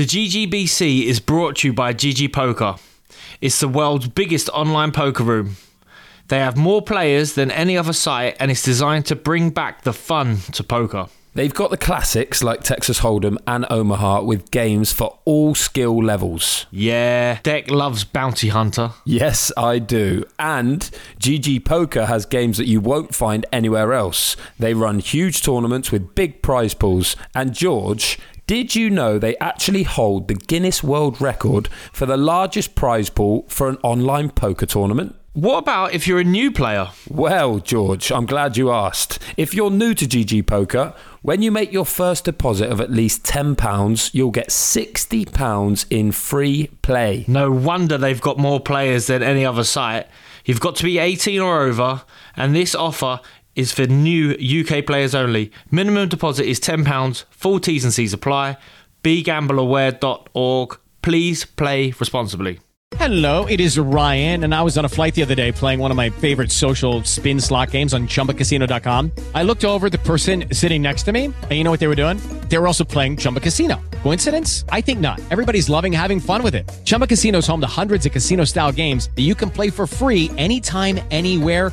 The GGBC is brought to you by GG Poker. It's the world's biggest online poker room. They have more players than any other site and it's designed to bring back the fun to poker. They've got the classics like Texas Hold'em and Omaha with games for all skill levels. Yeah, Dec loves Bounty Hunter. Yes, I do. And GG Poker has games that you won't find anywhere else. They run huge tournaments with big prize pools. And George, did you know they actually hold the Guinness World Record for the largest prize pool for an online poker tournament? What about if you're a new player? Well, George, I'm glad you asked. If you're new to GG Poker, when you make your first deposit of at least £10, you'll get £60 in free play. No wonder they've got more players than any other site. You've got to be 18 or over, and this offer is for new UK players only. Minimum deposit is £10, full T's and C's apply. BeGambleAware.org. Please play responsibly. Hello, it is Ryan, and I was on a flight the other day playing one of my favorite social spin slot games on chumbacasino.com. I looked over the person sitting next to me, and you know what they were doing? They were also playing Chumba Casino. Coincidence? I think not. Everybody's loving having fun with it. Chumba Casino is home to hundreds of casino style games that you can play for free anytime, anywhere,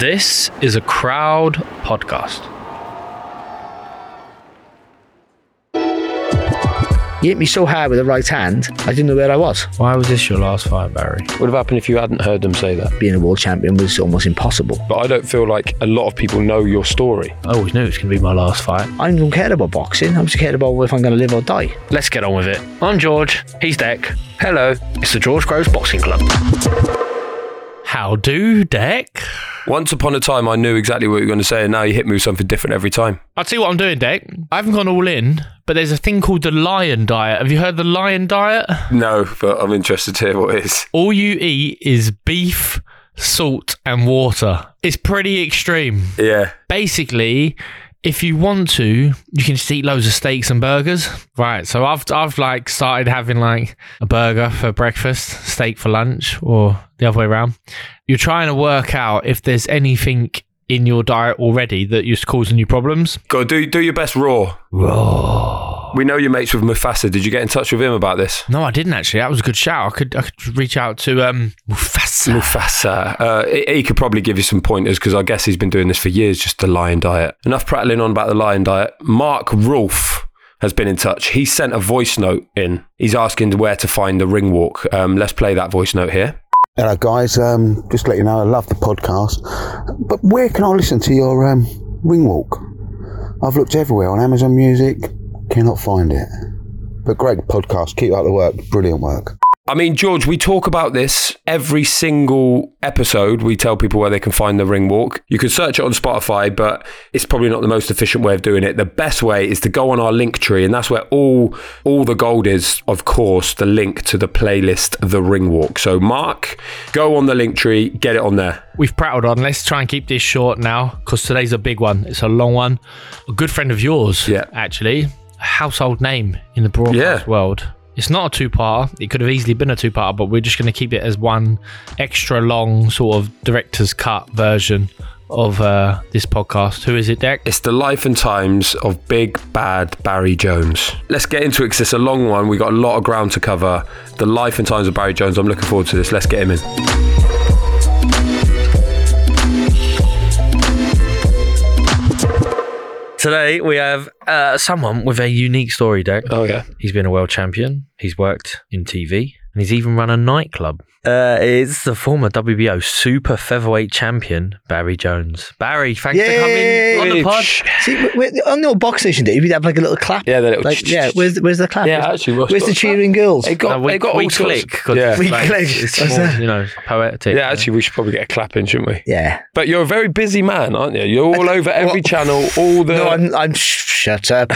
This is a crowd podcast. He hit me so hard with the right hand, I didn't know where I was. Why was this your last fight, Barry? What would have happened if you hadn't heard them say that? Being a world champion was almost impossible. But I don't feel like a lot of people know your story. I always knew it was going to be my last fight. I don't care about boxing. I'm just cared about if I'm going to live or die. Let's get on with it. I'm George. He's Dec. Hello. It's the George Groves Boxing Club. How do, Dec? Once upon a time, I knew exactly what you were going to say, and now you hit me with something different every time. I'll tell you what I'm doing, Dec. I haven't gone all in, but there's a thing called the lion diet. Have you heard the lion diet? No, but I'm interested to hear what it is. All you eat is beef, salt, and water. It's pretty extreme. Yeah. Basically, if you want to, you can just eat loads of steaks and burgers. Right. So I've I've like started having like a burger for breakfast, steak for lunch, or the other way around. You're trying to work out if there's anything in your diet already that is causing you problems. Go do do your best raw. Raw. We know you're mates with Mufasa. Did you get in touch with him about this? No, I didn't actually. That was a good shout. I could I could reach out to um Mufasa. Mufasa. Uh, he, he could probably give you some pointers because I guess he's been doing this for years, just the lion diet. Enough prattling on about the lion diet. Mark Rolfe has been in touch. He sent a voice note in. He's asking where to find the ring walk. Um, let's play that voice note here. Hello, guys. Um, just let you know, I love the podcast. But where can I listen to your um, ring walk? I've looked everywhere on Amazon Music, cannot find it. But great podcast. Keep up the work. Brilliant work. I mean, George, we talk about this every single episode. We tell people where they can find the ring walk. You can search it on Spotify, but it's probably not the most efficient way of doing it. The best way is to go on our link tree, and that's where all all the gold is, of course, the link to the playlist The Ring Walk. So Mark, go on the link tree, get it on there. We've prattled on. Let's try and keep this short now because today's a big one. It's a long one. A good friend of yours, Yeah. actually, a household name in the broadcast Yeah. world. It's not a two-part. It could have easily been a two-part, but we're just going to keep it as one extra long sort of director's cut version of uh, this podcast. Who is it, Dec? It's the life and times of big bad Barry Jones. Let's get into it because it's a long one. We got a lot of ground to cover. The life and times of Barry Jones. I'm looking forward to this. Let's get him in. Today we have uh, someone with a unique story, Dec. Oh yeah. He's been a world champion. He's worked in TV. and he's even run a nightclub. Uh, is the former WBO super featherweight champion Barry Jones. Barry, thanks for coming on the pod. See, we- we- on the old box station day, we'd have like a little clap. Yeah, the little Like, yeah, where's, where's the clap? Yeah, Where's- actually, what's- where's the what's cheering girls? It got, Uh, we it got we all sorts- Yeah. it's, We like, click. it's more, that? you know, poetic. yeah, actually, we should probably get a clap in, shouldn't we? Yeah. But you're a very busy man, aren't you? You're all over every Well- channel, all the. No, I'm, I'm sh- shut up.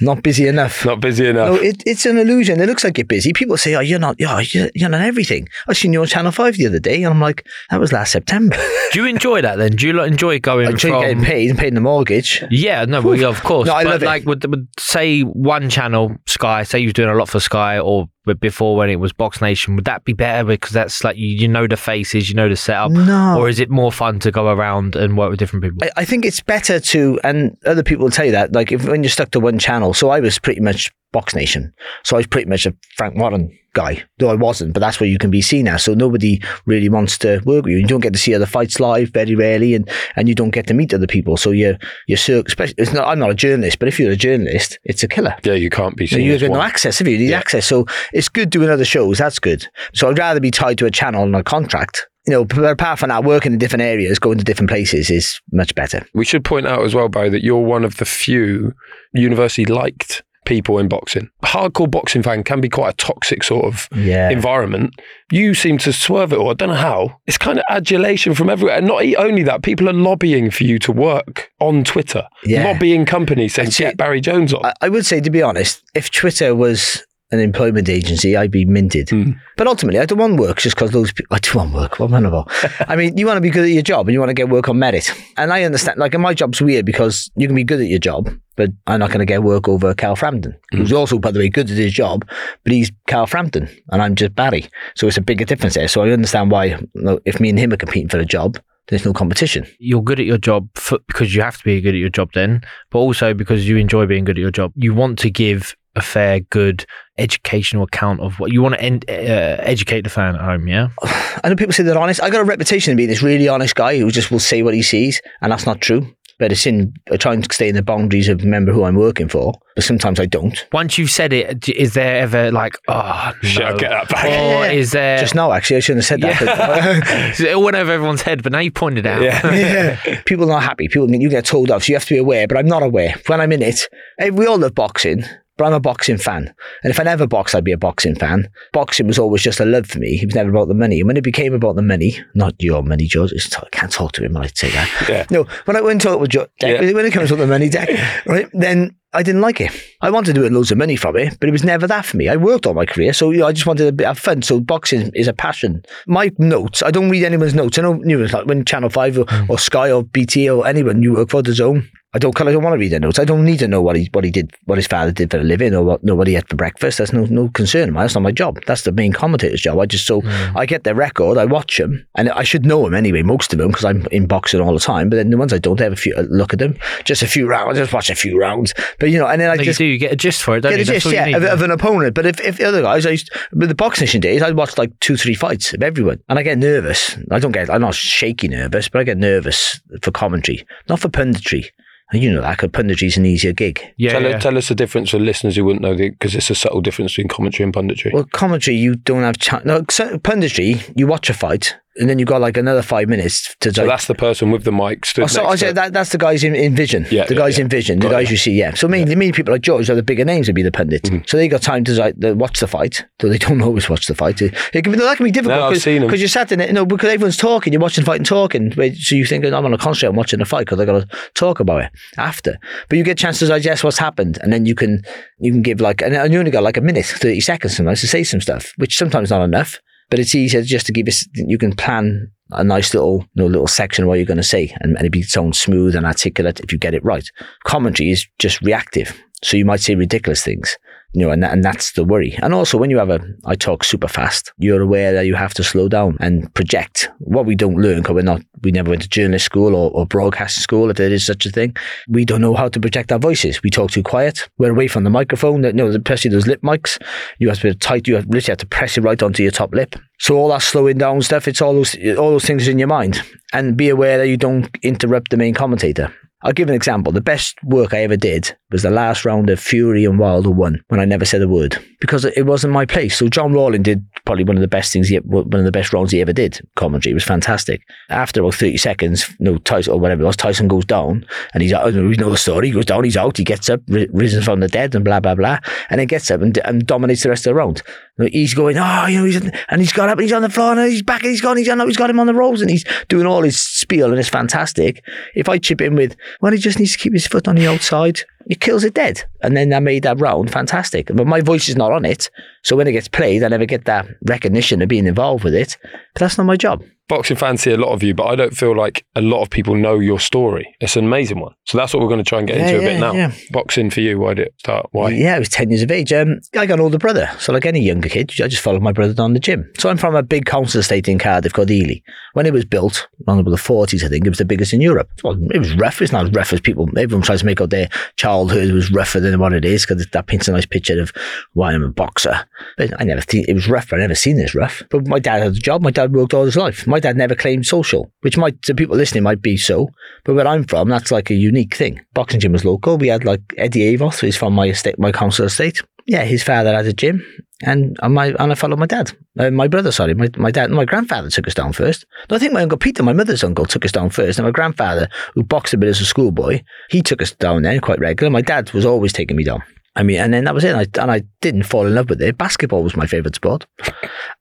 not busy enough. not busy enough. No, it, it's an illusion. It looks like you're busy. People say, "Oh, you're not. Yeah, you're, you're on everything." I seen you on Channel Five the other day, and I'm like, "That was last September." Do you enjoy that then? Do you like, enjoy going I'm from? getting paid and paying the mortgage. Yeah, no, well, yeah, of course. No, I but love it. like, would, would say one channel, Sky, say you were doing a lot for Sky, or before when it was Box Nation, would that be better because that's like you, you know the faces, you know the setup, No. or is it more fun to go around and work with different people? I, I think it's better to, and other people will tell you that, like if when you're stuck to one channel. So I was pretty much Box Nation. So I was pretty much a Frank Warren guy, though I wasn't, but that's where you can be seen as. So nobody really wants to work with you. You don't get to see other fights live very rarely, and, and you don't get to meet other people. So you're, you're so, especially, it's not, I'm not a journalist, but if you're a journalist, it's a killer. yeah, you can't be So seen. you have no access, have you? You need access. So it's good doing other shows. That's good. So I'd rather be tied to a channel and a contract. You know, but apart from that, working in different areas, going to different places is much better. We should point out as well, Barry, that you're one of the few university liked people in boxing. Hardcore boxing fan can be quite a toxic sort of Yeah. environment. You seem to swerve it all. I don't know how. It's kind of adulation from everywhere. And not only that, people are lobbying for you to work on Twitter, Yeah. lobbying companies saying, get Barry Jones on. I would say, to be honest, if Twitter was an employment agency, I'd be minted. Hmm. But ultimately, I don't want work just because those people. I do want work. What am I about? I mean, you want to be good at your job and you want to get work on merit. And I understand, like, and my job's weird because you can be good at your job, but I'm not going to get work over Carl Frampton, who's also, by the way, good at his job, but he's Carl Frampton and I'm just Barry. So it's a bigger difference there. So I understand why, you know, if me and him are competing for a job, there's no competition. You're good at your job for, because you have to be good at your job then, but also because you enjoy being good at your job. You want to give a fair, good educational account of what you want to en- uh, educate the fan at home. Yeah, I know people say they're honest. I got a reputation of being this really honest guy who just will say what he sees, and that's not true. But it's in I try and stay in the boundaries of remember who I'm working for. But sometimes I don't. once you've said it, is there ever like, oh, no. Shit, I'll get that back. Or is there Just now, actually, I shouldn't have said that. it went over everyone's head, but now you pointed out. Yeah. yeah. People are not happy. People you get told off, so you have to be aware. But I'm not aware. When I'm in it, eh, we all love boxing. But I'm a boxing fan. And if I never boxed, I'd be a boxing fan. Boxing was always just a love for me. It was never about the money. And when it became about the money, not your money, George, it's- I can't talk to him, I'd say that. Yeah. No, when I went to talk with George, Yeah. when it comes to the money, Dec, right, then I didn't like it. I wanted to earn loads of money from it, but it was never that for me. I worked all my career, so you know, I just wanted a bit of fun. So boxing is a passion. My notes, I don't read anyone's notes. I know you know, like when Channel Five or, mm. or Sky or BT or anyone you work for the Zone. I don't, 'cause I don't want to read their notes. I don't need to know what he what he did, what his father did for a living, or what know what he had for breakfast. That's no no concern of mine. That's not my job. That's the main commentator's job. I just so mm. I get their record, I watch them, and I should know them anyway. Most of them because I'm in boxing all the time. But then the ones I don't, I have a few a look at them, just a few rounds, just watch a few rounds. But you know, and then I No, just you do. You get a gist for it, don't get you? a gist, yeah, need, of, of an opponent. But if, if the other guys, I used with the boxing days, I'd watch like two, three fights of everyone, and I get nervous. I don't get, I'm not shaky nervous, but I get nervous for commentary, not for punditry. And you know that, because punditry's an easier gig. Yeah, tell, yeah. tell us the difference for listeners who wouldn't know, because it's a subtle difference between commentary and punditry. Well, commentary, you don't have chance. No, punditry, you watch a fight, and then you've got like another five minutes to. so like, that's the person with the mic stood Oh, so I to said that, that's the guys in, in vision. Yeah, the yeah, guys yeah. in vision. The Got guys ya. you see. Yeah. So mainly, mainly people like George are the bigger names would be the pundit. Mm-hmm. So they got time to like watch the fight. So they don't always watch the fight. It, it can be, that can be difficult No, because 'em. you're sat in it. You know, because everyone's talking. You're watching the fight and talking. So you think I'm going to concentrate on watching the fight because I got to talk about it after. But you get a chance to digest what's happened, and then you can you can give like and you only got like a minute, thirty seconds sometimes to say some stuff, which sometimes not enough. But it's easier just to give us. You can plan a nice little you know, little section of what you're going to say, and, and it be sound smooth and articulate if you get it right. Commentary is just reactive, so you might say ridiculous things, you know, and that, and that's the worry. And also, when you have a, I talk super fast, you're aware that you have to slow down and project. What we don't learn because we're not, we never went to journalist school or, or broadcasting school, if there is such a thing. We don't know how to project our voices. We talk too quiet. We're away from the microphone. You know, especially those lip mics. You have to be tight. You have, literally have to press it right onto your top lip. So all that slowing down stuff, it's all those all those things in your mind, and be aware that you don't interrupt the main commentator. I'll give an example. The best work I ever did was the last round of Fury and Wilder one when I never said a word because it wasn't my place. So John Rawling did probably one of the best things, he, one of the best rounds he ever did. Commentary it was fantastic. After about thirty seconds, no Tyson or whatever it was, Tyson goes down and he's out. We know the story. He goes down, he's out, he gets up, ri- risen from the dead, and blah blah blah, and then gets up and, and dominates the rest of the round. He's going, oh, you know, he's and he's got up and he's on the floor and he's back and he's gone, he's he's got him on the ropes and he's doing all his spiel and it's fantastic. If I chip in with, well, he just needs to keep his foot on the outside, it kills it dead. And then I made that round fantastic. But my voice is not on it. So when it gets played, I never get that recognition of being involved with it. But that's not my job. Boxing fans see a lot of you, but I don't feel like a lot of people know your story. It's an amazing one. So that's what we're going to try and get Yeah, into a yeah, bit now. yeah. Boxing for you, why did it start? Why? Yeah, I was 10 years of age. Um, I got an older brother. So, like any younger kid, I just followed my brother down the gym. So, I'm from a big council estate in Cardiff called Ely. When it was built, around the 40s, I think, it was the biggest in Europe. Well, it was rough. It's not as rough as people, everyone tries to make out their childhood was rougher than what it is because that paints a nice picture of why I'm a boxer. But I never think it was rough, I never seen this rough. But my dad had a job. My dad worked all his life. My dad never claimed social, which might, to people listening, might be so. But where I'm from, that's like a unique thing. Boxing gym was local. We had like Eddie Avoth, who's from my estate, my council estate. Yeah, his father had a gym, and my and I followed my dad, uh, my brother. Sorry, my my dad, my grandfather took us down first. No, I think my uncle Peter, my mother's uncle, took us down first, and my grandfather, who boxed a bit as a schoolboy, he took us down then quite regular. My dad was always taking me down. I mean, and then that was it. And I, and I didn't fall in love with it. Basketball was my favourite sport.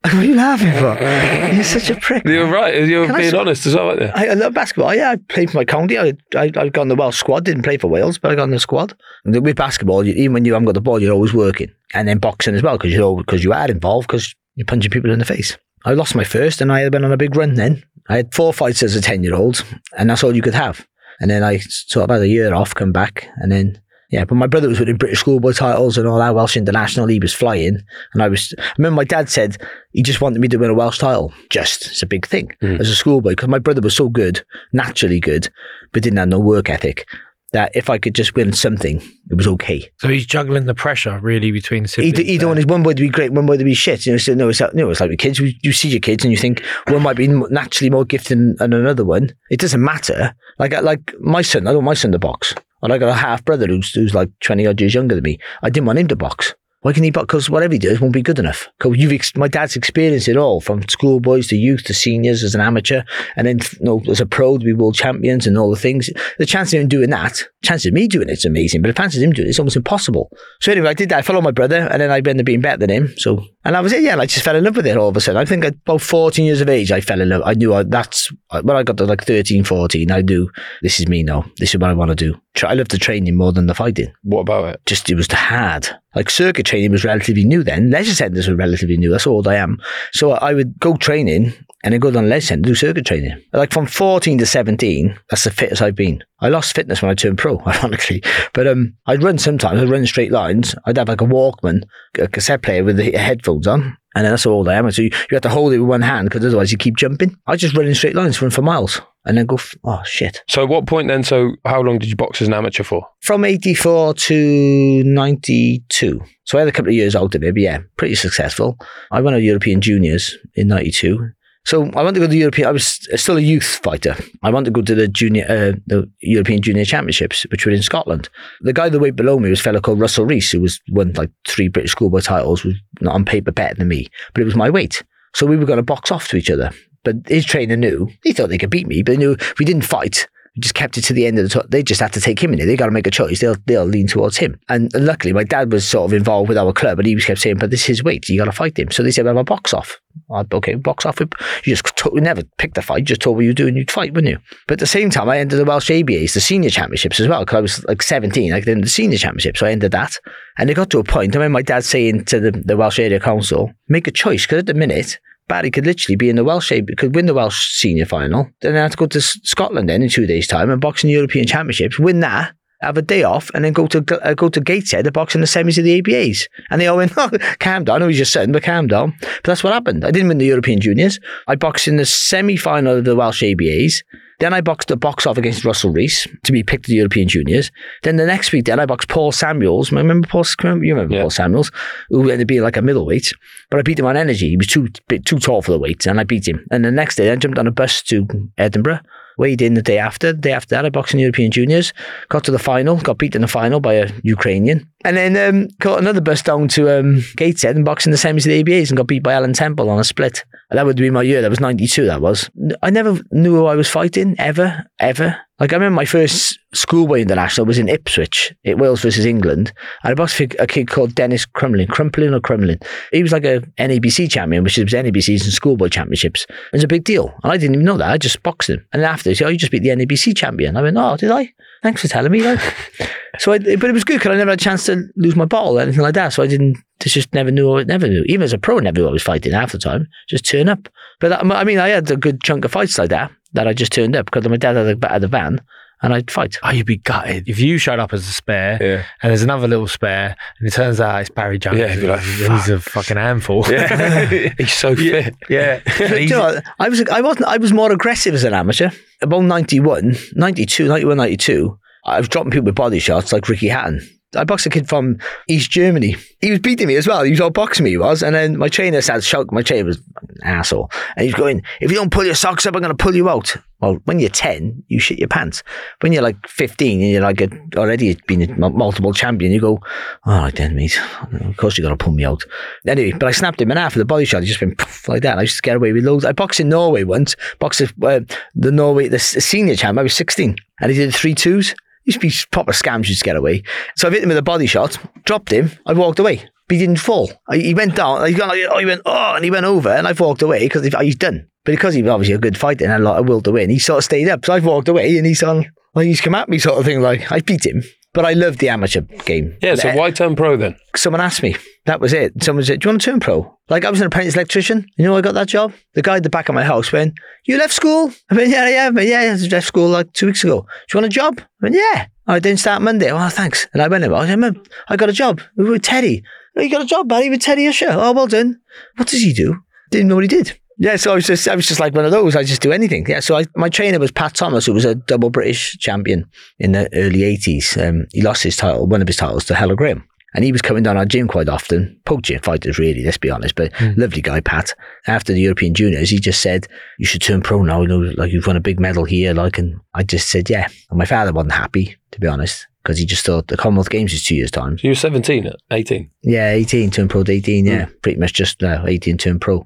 what are you laughing for? You're such a prick. You're right. You're Can being s- honest as well, aren't you? I, I love basketball. Yeah, I played for my county. I, I I got on the Welsh squad. Didn't play for Wales, but I got on the squad. And with basketball, you, even when you haven't got the ball, you're always working. And then boxing as well, because you because you are involved, because you're punching people in the face. I lost my first, and I had been on a big run. Then I had four fights as a ten year old, and that's all you could have. And then I sort of had a year off, come back, and then. Yeah, but my brother was winning British schoolboy titles and all that Welsh international. He was flying, and I was. I remember my dad said he just wanted me to win a Welsh title. Just it's a big thing hmm. as a schoolboy because my brother was so good, naturally good, but didn't have no work ethic. That if I could just win something, it was okay. So he's juggling the pressure really between He, siblings. he don't want his one boy to be great, one boy to be shit. You know, so no, it's like, no, it's like with kids. You, you see your kids and you think one might be naturally more gifted than, than another one. It doesn't matter. Like like my son, I don't want my son to box. And I got a half brother who's who's like twenty odd years younger than me. I didn't want him to box. Why can he? Because whatever he does won't be good enough. Because you've ex- my dad's experienced it all from schoolboys to youth to seniors as an amateur, and then you know, as a pro to be world champions and all the things. The chance of him doing that, chance of me doing it's amazing, but the chance of him doing it, it's almost impossible. So anyway, I did that. I followed my brother, and then I ended up being better than him. So and that was it. Yeah, and I just fell in love with it all of a sudden. I think at about 14 years of age, I fell in love. I knew I, that's when I got to like 13, 14. I knew this is me now. This is what I want to do. I love the training more than the fighting What about it? just it was the hard. Like circuit training was relatively new then. Leisure centres were relatively new. That's all I am. So I would go training and then go down to leisure centre do circuit training. Like from 14 to 17, that's the fittest I've been. I lost fitness when I turned pro, ironically. But um, I'd run sometimes. I'd run straight lines. I'd have like a Walkman, a cassette player with the headphones on. And then that's how old I am. So you, you have to hold it with one hand because otherwise you keep jumping. I just run in straight lines, run for miles. And then go, f- oh shit. So, at what point then? So, how long did you box as an amateur for? from 84 to 92. So I had a couple of years out of it, but yeah, pretty successful. I won a European Juniors in 92. So I wanted to go to the European, I was still a youth fighter. I wanted to go to the junior, uh, the European Junior Championships, which were in Scotland. The guy the weight below me was a fellow called Russell Reese, who was won like three British schoolboy titles, was not on paper better than me, but it was my weight. So we were going to box off to each other. But his trainer knew, he thought they could beat me, but he knew if we didn't fight, just kept it to the end of the. T- they just had to take him in it. They got to make a choice. They'll they'll lean towards him. And luckily, my dad was sort of involved with our club, and he was kept saying, "But this is his weight. You got to fight him." So they said, "Well, have a box off." I, okay, box off. You just you never picked the fight. You just told what you do, and you'd fight, wouldn't you? But at the same time, I entered the Welsh ABAs, the senior championships as well, because I was like seventeen. I did the senior championship, so I entered that. And it got to a point. I remember my dad saying to the, the Welsh Area Council, "Make a choice," because at the minute. Barry could literally be in the Welsh, could win the Welsh senior final, then have to go to Scotland then in two days' time and box in the European Championships, win that, have a day off, and then go to uh, go to Gateshead to box in the semis of the ABAs. And they all went, oh, calm down. I know he's your son, but calm down. But that's what happened. I didn't win the European Juniors. I boxed in the semi final of the Welsh ABAs. Then I boxed a box off against Russell Reese to be picked to the European Juniors. Then the next week, then I boxed Paul Samuels. Remember Paul? You remember Yeah. Paul Samuels, who ended up being like a middleweight. But I beat him on energy. He was too bit too tall for the weight, and I beat him. And the next day, I jumped on a bus to Edinburgh. Weighed in the day after. The day after that, I boxed in the European Juniors. Got to the final. Got beat in the final by a Ukrainian. And then um, caught another bus down to um, Gateshead and boxed in the semis of the ABAs and got beat by Alan Temple on a split. That would be my year. That was 92, that was. I never knew who I was fighting, ever, ever. Like, I remember my first schoolboy international was in Ipswich, at Wales versus England. And I boxed a kid called Dennis Crumlin, Crumplin or Crumlin. He was like a NABC champion, which was NABC's and schoolboy championships. It was a big deal. And I didn't even know that. I just boxed him. And after, he said, Oh, you just beat the NABC champion. I went, Oh, did I? Thanks for telling me. Like, so, I, but it was good because I never had a chance to lose my ball or anything like that. So I didn't, just never knew, I never knew. Even as a pro, I never knew I was fighting half the time. Just turn up. But that, I mean, I had a good chunk of fights like that, that I just turned up because my dad had a, had a van and I'd fight. Oh, you'd be gutted if you showed up as a spare, Yeah. and there's another little spare, and it turns out it's Barry Jones. Yeah, you'd be like, and he's a fucking handful. Yeah. He's so fit. yeah. Do you know what? I was I wasn't I was more aggressive as an amateur. About 91, 92, 91, 92, I was dropping people with body shots like Ricky Hatton. I boxed a kid from East Germany. He was beating me as well. He was outboxing me, he was. And then my trainer started shouting. My trainer was an asshole. And he's going, if you don't pull your socks up, I'm going to pull you out. Well, when you're 10, you shit your pants. When you're like 15 and you're like a, already been a multiple champion, you go, all right then, mate. Of course you're going to pull me out. Anyway, but I snapped him in half with a body shot. He just went poof, like that. I to get away with loads. I boxed in Norway once. Boxed uh, the Norway, the senior champ. I was 16. And he did three twos. Used to be proper scams used to get away. So I hit him with a body shot, dropped him, I walked away. But he didn't fall. He went down, he, got, oh, he went, oh, and he went over, and I've walked away because he's done. But because he was obviously a good fighter and had a lot of will to win, he sort of stayed up. So I've walked away, and he's on, like, he's come at me sort of thing, like, I beat him. But I loved the amateur game. Yeah, so why turn pro then? Someone asked me. That was it. Someone said, Do you want to turn pro? Like, I was an apprentice electrician. You know, I got that job. The guy at the back of my house went, You left school? I went, Yeah, yeah, but yeah, I left school like two weeks ago. Do you want a job? I went, Yeah. I didn't start Monday. Oh, thanks. And I went, I said, I got a job with Teddy. Oh, you got a job, buddy, with Teddy Usher. Oh, well done. What does he do? Didn't know what he did. Yeah, so I was just I was just like one of those. I just do anything. Yeah, so I, my trainer was Pat Thomas, who was a double British champion in the early eighties. Um, he lost his title, one of his titles, to Herol Graham, and he was coming down our gym quite often. Poaching fighters, really. Let's be honest, but hmm. lovely guy, Pat. After the European Juniors, he just said, "You should turn pro now. You know, like you've won a big medal here." Like, and I just said, "Yeah." And my father wasn't happy, to be honest, because he just thought the Commonwealth Games is two years time. So you were 17 at 18. Yeah, 18 turn pro 18, yeah. Hmm. Pretty much just uh, 18 turn pro.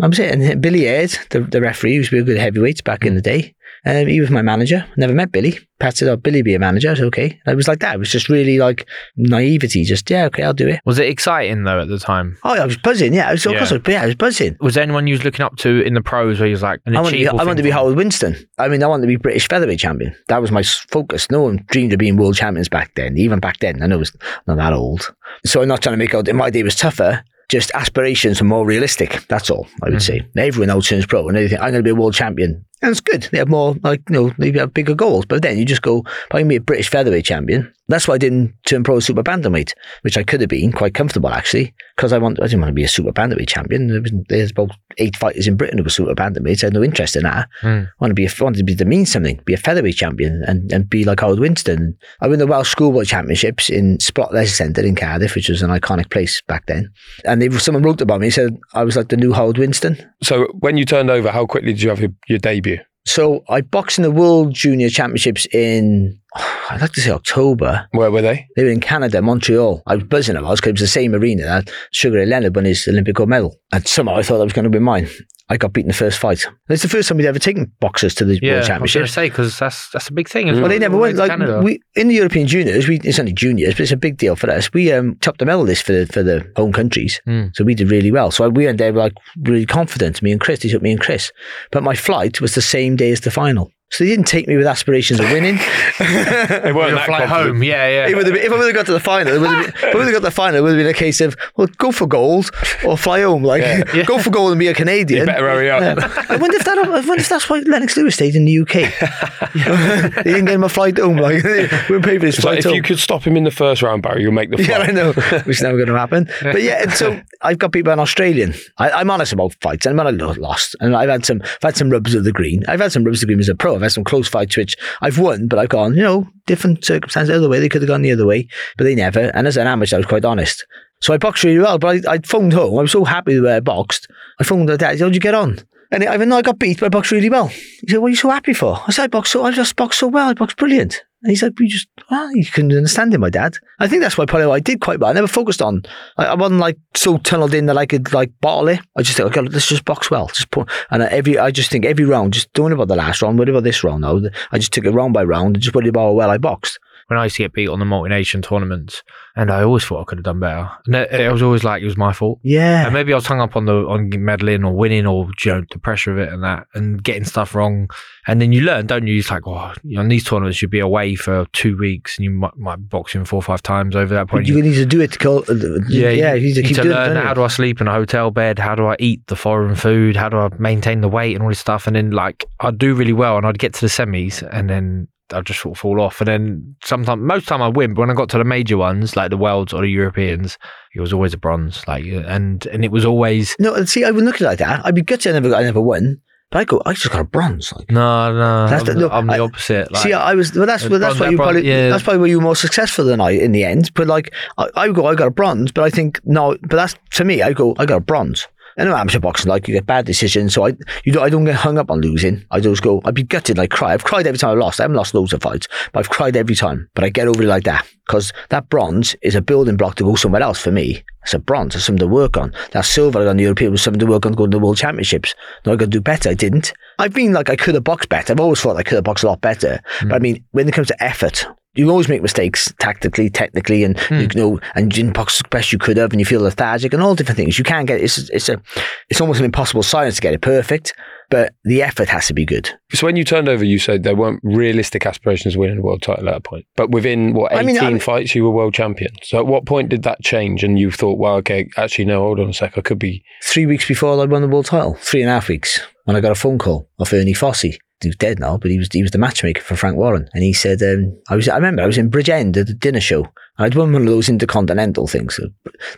I was it. And Billy Aird, the, the referee, used to be a good heavyweight back in hmm. the day. Um, he was my manager. Never met Billy. Pat said, oh, Billy be a manager. I said, okay. And it was like that. It was just really like naivety. Just, yeah, okay, I'll do it. Was it exciting though at the time? Oh, yeah, I was buzzing. Yeah, I was, of course, I was, yeah, I was buzzing. Was there anyone you was looking up to in the pros where you was like an I wanted, to be, I wanted to be Howard Winstone. I mean, I wanted to be British featherweight champion. That was my focus. No one dreamed of being world champions back then. Even back then, I know it's not that old. So I'm not trying to make out in my day was tougher. Just aspirations are more realistic. That's all I would say. Everyone now turns pro and they think I'm going to be a world champion. And it's good. They have more, like, you know, they have bigger goals. But then you just go, I can be a British featherweight champion. That's why I didn't turn pro super bantamweight, which I could have been quite comfortable actually, because I want I didn't want to be a super bantamweight champion. There was, there's about eight fighters in Britain who were super bantamweights. I had no interest in that. Hmm. I want to be a, wanted to be to mean something, be a featherweight champion, and, and be like Howard Winstone. I won the Welsh Schoolboy Championships in Splott Leisure Centre in Cardiff, which was an iconic place back then. And they, someone wrote about me, and said I was like the new Howard Winstone. So when you turned over, how quickly did you have your, your debut? So I boxed in the World Junior Championships in, I'd like to say October. Where were they? They were in Canada, Montreal. I was buzzing about because it was the same arena that Sugar Ray Leonard won his Olympic gold medal. And somehow I thought that was going to be mine. I got beaten in the first fight. It's the first time we'd ever taken boxers to the Yeah, World Championship. I was going to say because that's that's a big thing. Well, well, they never all the way went. Like Canada. we in the European juniors, we it's only juniors, but it's a big deal for us. We um, topped the medal list for the for the home countries, Mm. so we did really well. So we went there like really confident. Me and Chris, they took me and Chris, but my flight was the same day as the final. So they didn't take me with aspirations of winning. They weren't Your that flight confident. home, yeah, yeah. It would have been, if I would have got to the final, it would have been, if I would have got to the final, it would have been a case of well, go for gold or fly home. Like Yeah. go for gold and be a Canadian. You better hurry up. Yeah. I wonder if that. I wonder if that's why Lennox Lewis stayed in the UK. they didn't get him a flight home. Like we wouldn't pay for his It's like flight if you could stop him in the first round, Barry, you'll make the Yeah, flight. I know, which is never going to happen. But yeah, and so I've got people in Australian. I, I'm honest about fights, and I'm not lost. And I've had some, I've had some rubs of the green. I've had some rubs of the green as a pro. I've had some close fights which I've won, but I've gone, you know, different circumstances the other way. They could have gone the other way, but they never. And as an amateur, I was quite honest. So I boxed really well, but I, I phoned home. I was so happy the way I boxed. I phoned her dad. How'd you get on? And I went, no, I got beat, but I boxed really well. He said, what are you so happy for? I said, I boxed so, I just boxed so well. I boxed brilliant. And he's like, you just, well, you couldn't understand him, my dad. I think that's why probably why I did quite well. I never focused on, I, I wasn't like so tunneled in that I could like bottle it. I just think, oh, okay, let's just box well. Just put, and every, I just think every round, just don't worry about the last round, worry about this round now. I just took it round by round and just worried about how well I boxed. When I used to get beat on the multi-nation tournaments, and I always thought I could have done better. And it, it was always like it was my fault. Yeah. And maybe I was hung up on the on medaling or winning or you know the pressure of it and that and getting stuff wrong. And then you learn, don't you? It's like, oh, you know, on these tournaments you'd be away for two weeks and you might, might be boxing four or five times over that point. you need to do it to kill, uh, yeah, yeah, you you need to keep to doing learn it. how do I sleep in a hotel bed, how do I eat the foreign food, how do I maintain the weight and all this stuff. And then like I'd do really well and I'd get to the semis and then I'd just sort of fall off. And then sometimes, most time I win, but when I got to the major ones like the worlds or the Europeans, it was always a bronze. Like and and it was always No, see, I would look at it like that. I'd be gutted I never, I never won. But I go, I just got a bronze. Like, no, no. That's I'm, the- no, I'm the I- opposite. Like, see, I was well. That's well, that's bronze- why you bronze- probably yeah. that's probably where you were more successful than I in the end. But like, I, I go, I got a bronze, but I think no, but that's to me. I go, I got a bronze. I know amateur boxing, like you get bad decisions, so I you don't I don't get hung up on losing. I just go, I'd be gutted, I cry. I've cried every time I lost. I haven't lost loads of fights, but I've cried every time. But I get over it like that because that bronze is a building block to go somewhere else for me. It's a bronze, it's something to work on. That silver I got on the European was something to work on going to the World Championships. No, I got to do better. I didn't. I've been like I could have boxed better. I've always thought I could have boxed a lot better. But I hmm. mean, when it comes to effort, you always make mistakes tactically, technically, and hmm. you know, and you didn't box the best you could have, and you feel lethargic, and all different things. You can't get it's it's a it's almost an impossible science to get it perfect, but the effort has to be good. So when you turned over, you said there weren't realistic aspirations of winning a world title at that point. But within what I eighteen mean, I mean- fights, you were world champion. So at what point did that change, and you thought, well, okay, actually, no, hold on a sec, I could be. Three weeks before I won the world title, three and a half weeks, when I got a phone call off Ernie Fossey. He's dead now, but he was he was the matchmaker for Frank Warren, and he said, um, "I was I remember I was in Bridgend at the dinner show, and I'd won one of those intercontinental things. So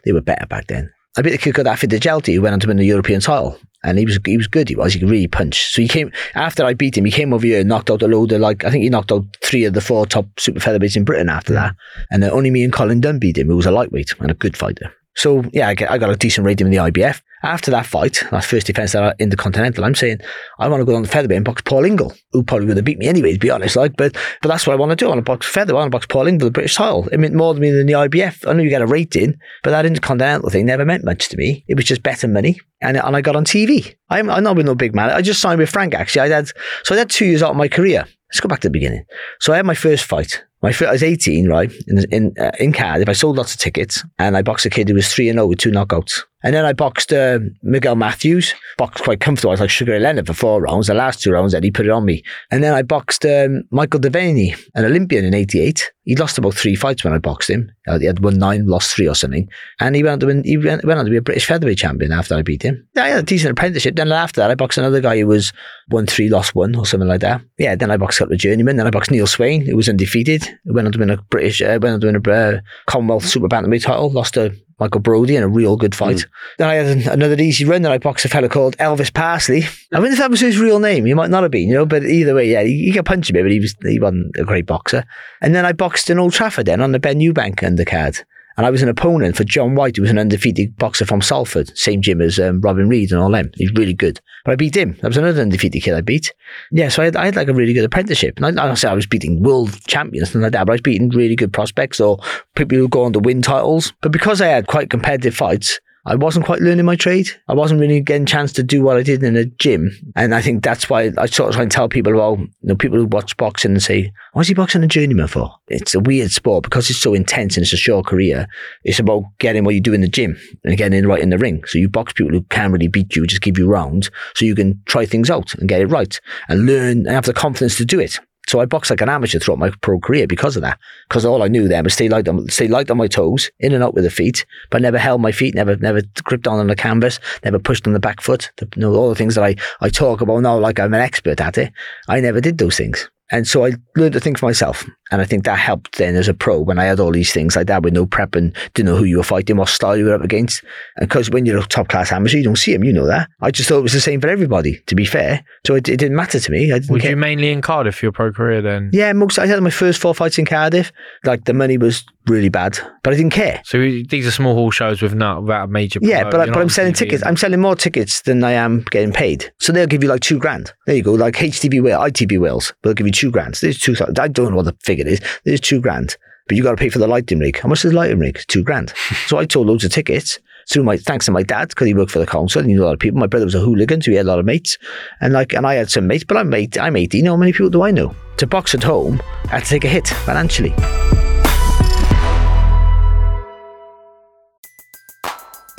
they were better back then. I beat the kid called Affif Djelti, who went on to win the European title, and he was he was good. He was. He could really punch. So he came after I beat him. He came over here and knocked out a load of like I think he knocked out three of the four top super featherweights in Britain after that, and uh, only me and Colin Dunne beat him, who was a lightweight and a good fighter. So yeah, I, get, I got a decent rating in the IBF. After that fight, that first defense that I, in the Continental, I'm saying I want to go on the featherweight and box Paul Ingle, who probably would have beat me anyway, to be honest. Like, but but that's what I want to do. I want to box feather. I want to box Paul Ingle, the British title. It meant more to me than the IBF. I know you get a rating, but that intercontinental thing never meant much to me. It was just better money, and and I got on TV. I'm I'm not with no big man. I just signed with Frank actually. I had so I had two years out of my career. Let's go back to the beginning. So I had my first fight. My I was 18, right, in in, uh, in Cardiff. I sold lots of tickets, and I boxed a kid who was 3 and 0 with two knockouts. And then I boxed uh, Miguel Matthews, boxed quite comfortable. I was like Sugar Ray Leonard for four rounds. The last two rounds, he put it on me. And then I boxed um, Michael Deveney, an Olympian in 88. He lost about three fights when I boxed him. Uh, he had won nine, lost three or something. And he went on to, win, he went, went on to be a British featherweight champion after I beat him. I had a decent apprenticeship. Then after that, I boxed another guy who was won three, lost one, or something like that. Yeah, then I boxed a couple of journeymen. Then I boxed Neil Swain, who was undefeated. Went on to win a British, uh, went on to win a uh, Commonwealth Super Bantamweight title, lost to Michael Brodie in a real good fight. Mm. Then I had an- another easy run. Then I boxed a fellow called Elvis Parsley. I mean, if that was his real name. He might not have been, you know. But either way, yeah, he, he got punched a bit, but he was he wasn't a great boxer. And then I boxed in Old Trafford then on the Benn Eubank undercard. And I was an opponent for John White, who was an undefeated boxer from Salford, same gym as um, Robin Reid and all them. He's really good. But I beat him. That was another undefeated kid I beat. Yeah, so I had, I had like a really good apprenticeship. And I, say I was beating world champions and like that, but I was beating really good prospects or people who go on to win titles. But because I had quite competitive fights, I wasn't quite learning my trade. I wasn't really getting a chance to do what I did in a gym. And I think that's why I sort of try and tell people about, you know, people who watch boxing and say, what's he boxing a journeyman for? It's a weird sport because it's so intense and it's a short career. It's about getting what you do in the gym and getting it right in the ring. So you box people who can't really beat you, just give you rounds so you can try things out and get it right and learn and have the confidence to do it. So I boxed like an amateur throughout my pro career because of that. Because all I knew then was stay light on stay light on my toes, in and out with the feet, but never held my feet, never never gripped on on the canvas, never pushed on the back foot. The, you know, all the things that I, I talk about now like I'm an expert at it. I never did those things. And so I learned to think for myself. And I think that helped then as a pro when I had all these things like that with no prep and didn't know who you were fighting, what style you were up against. And because when you're a top class amateur, you don't see them, you know that. I just thought it was the same for everybody, to be fair. So it, it didn't matter to me. I didn't care. you mainly in Cardiff for your pro career then? yeah, most, I had my first four fights in Cardiff. Like the money was really bad, but I didn't care. So these are small hall shows with not without a major. Yeah, but, you're but I'm selling TV tickets. I'm selling more tickets than I am getting paid. So they'll give you like two grand. There you go. Like HTV Wales, ITV Wales, they'll give you two grand. So there's two. I don't know what the figure is. There's two grand, but you got to pay for the lighting rig. How much is the lighting rig? Two grand. so I sold loads of tickets through my thanks to my dad because he worked for the council and he knew a lot of people. My brother was a hooligan, so he had a lot of mates, and like and I had some mates. But I'm eight. I'm 18. How many people do I know? To box at home, I had to take a hit financially.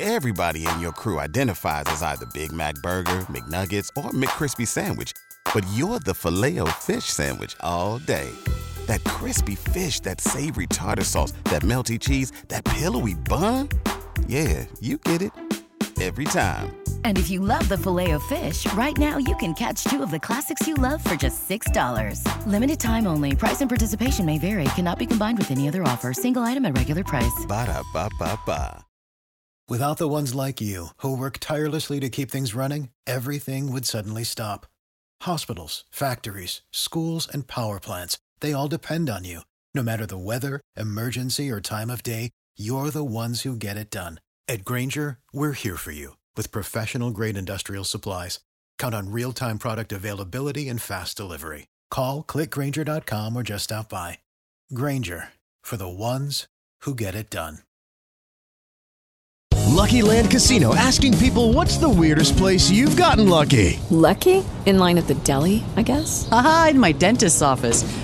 Everybody in your crew identifies as either Big Mac Burger, McNuggets, or McCrispy Sandwich. But you're the filet fish Sandwich all day. That crispy fish, that savory tartar sauce, that melty cheese, that pillowy bun. Yeah, you get it. Every time. And if you love the filet of fish, right now you can catch two of the classics you love for just $6. Limited time only. Price and participation may vary. Cannot be combined with any other offer. Single item at regular price. Ba-da-ba-ba-ba. Without the ones like you, who work tirelessly to keep things running, everything would suddenly stop. Hospitals, factories, schools, and power plants, they all depend on you. No matter the weather, emergency, or time of day, you're the ones who get it done. At Grainger, we're here for you with professional grade industrial supplies. Count on real time product availability and fast delivery. Call clickgrainger.com or just stop by. Grainger for the ones who get it done. Lucky Land Casino asking people what's the weirdest place you've gotten lucky? Lucky? In line at the deli, I guess? Aha, in my dentist's office.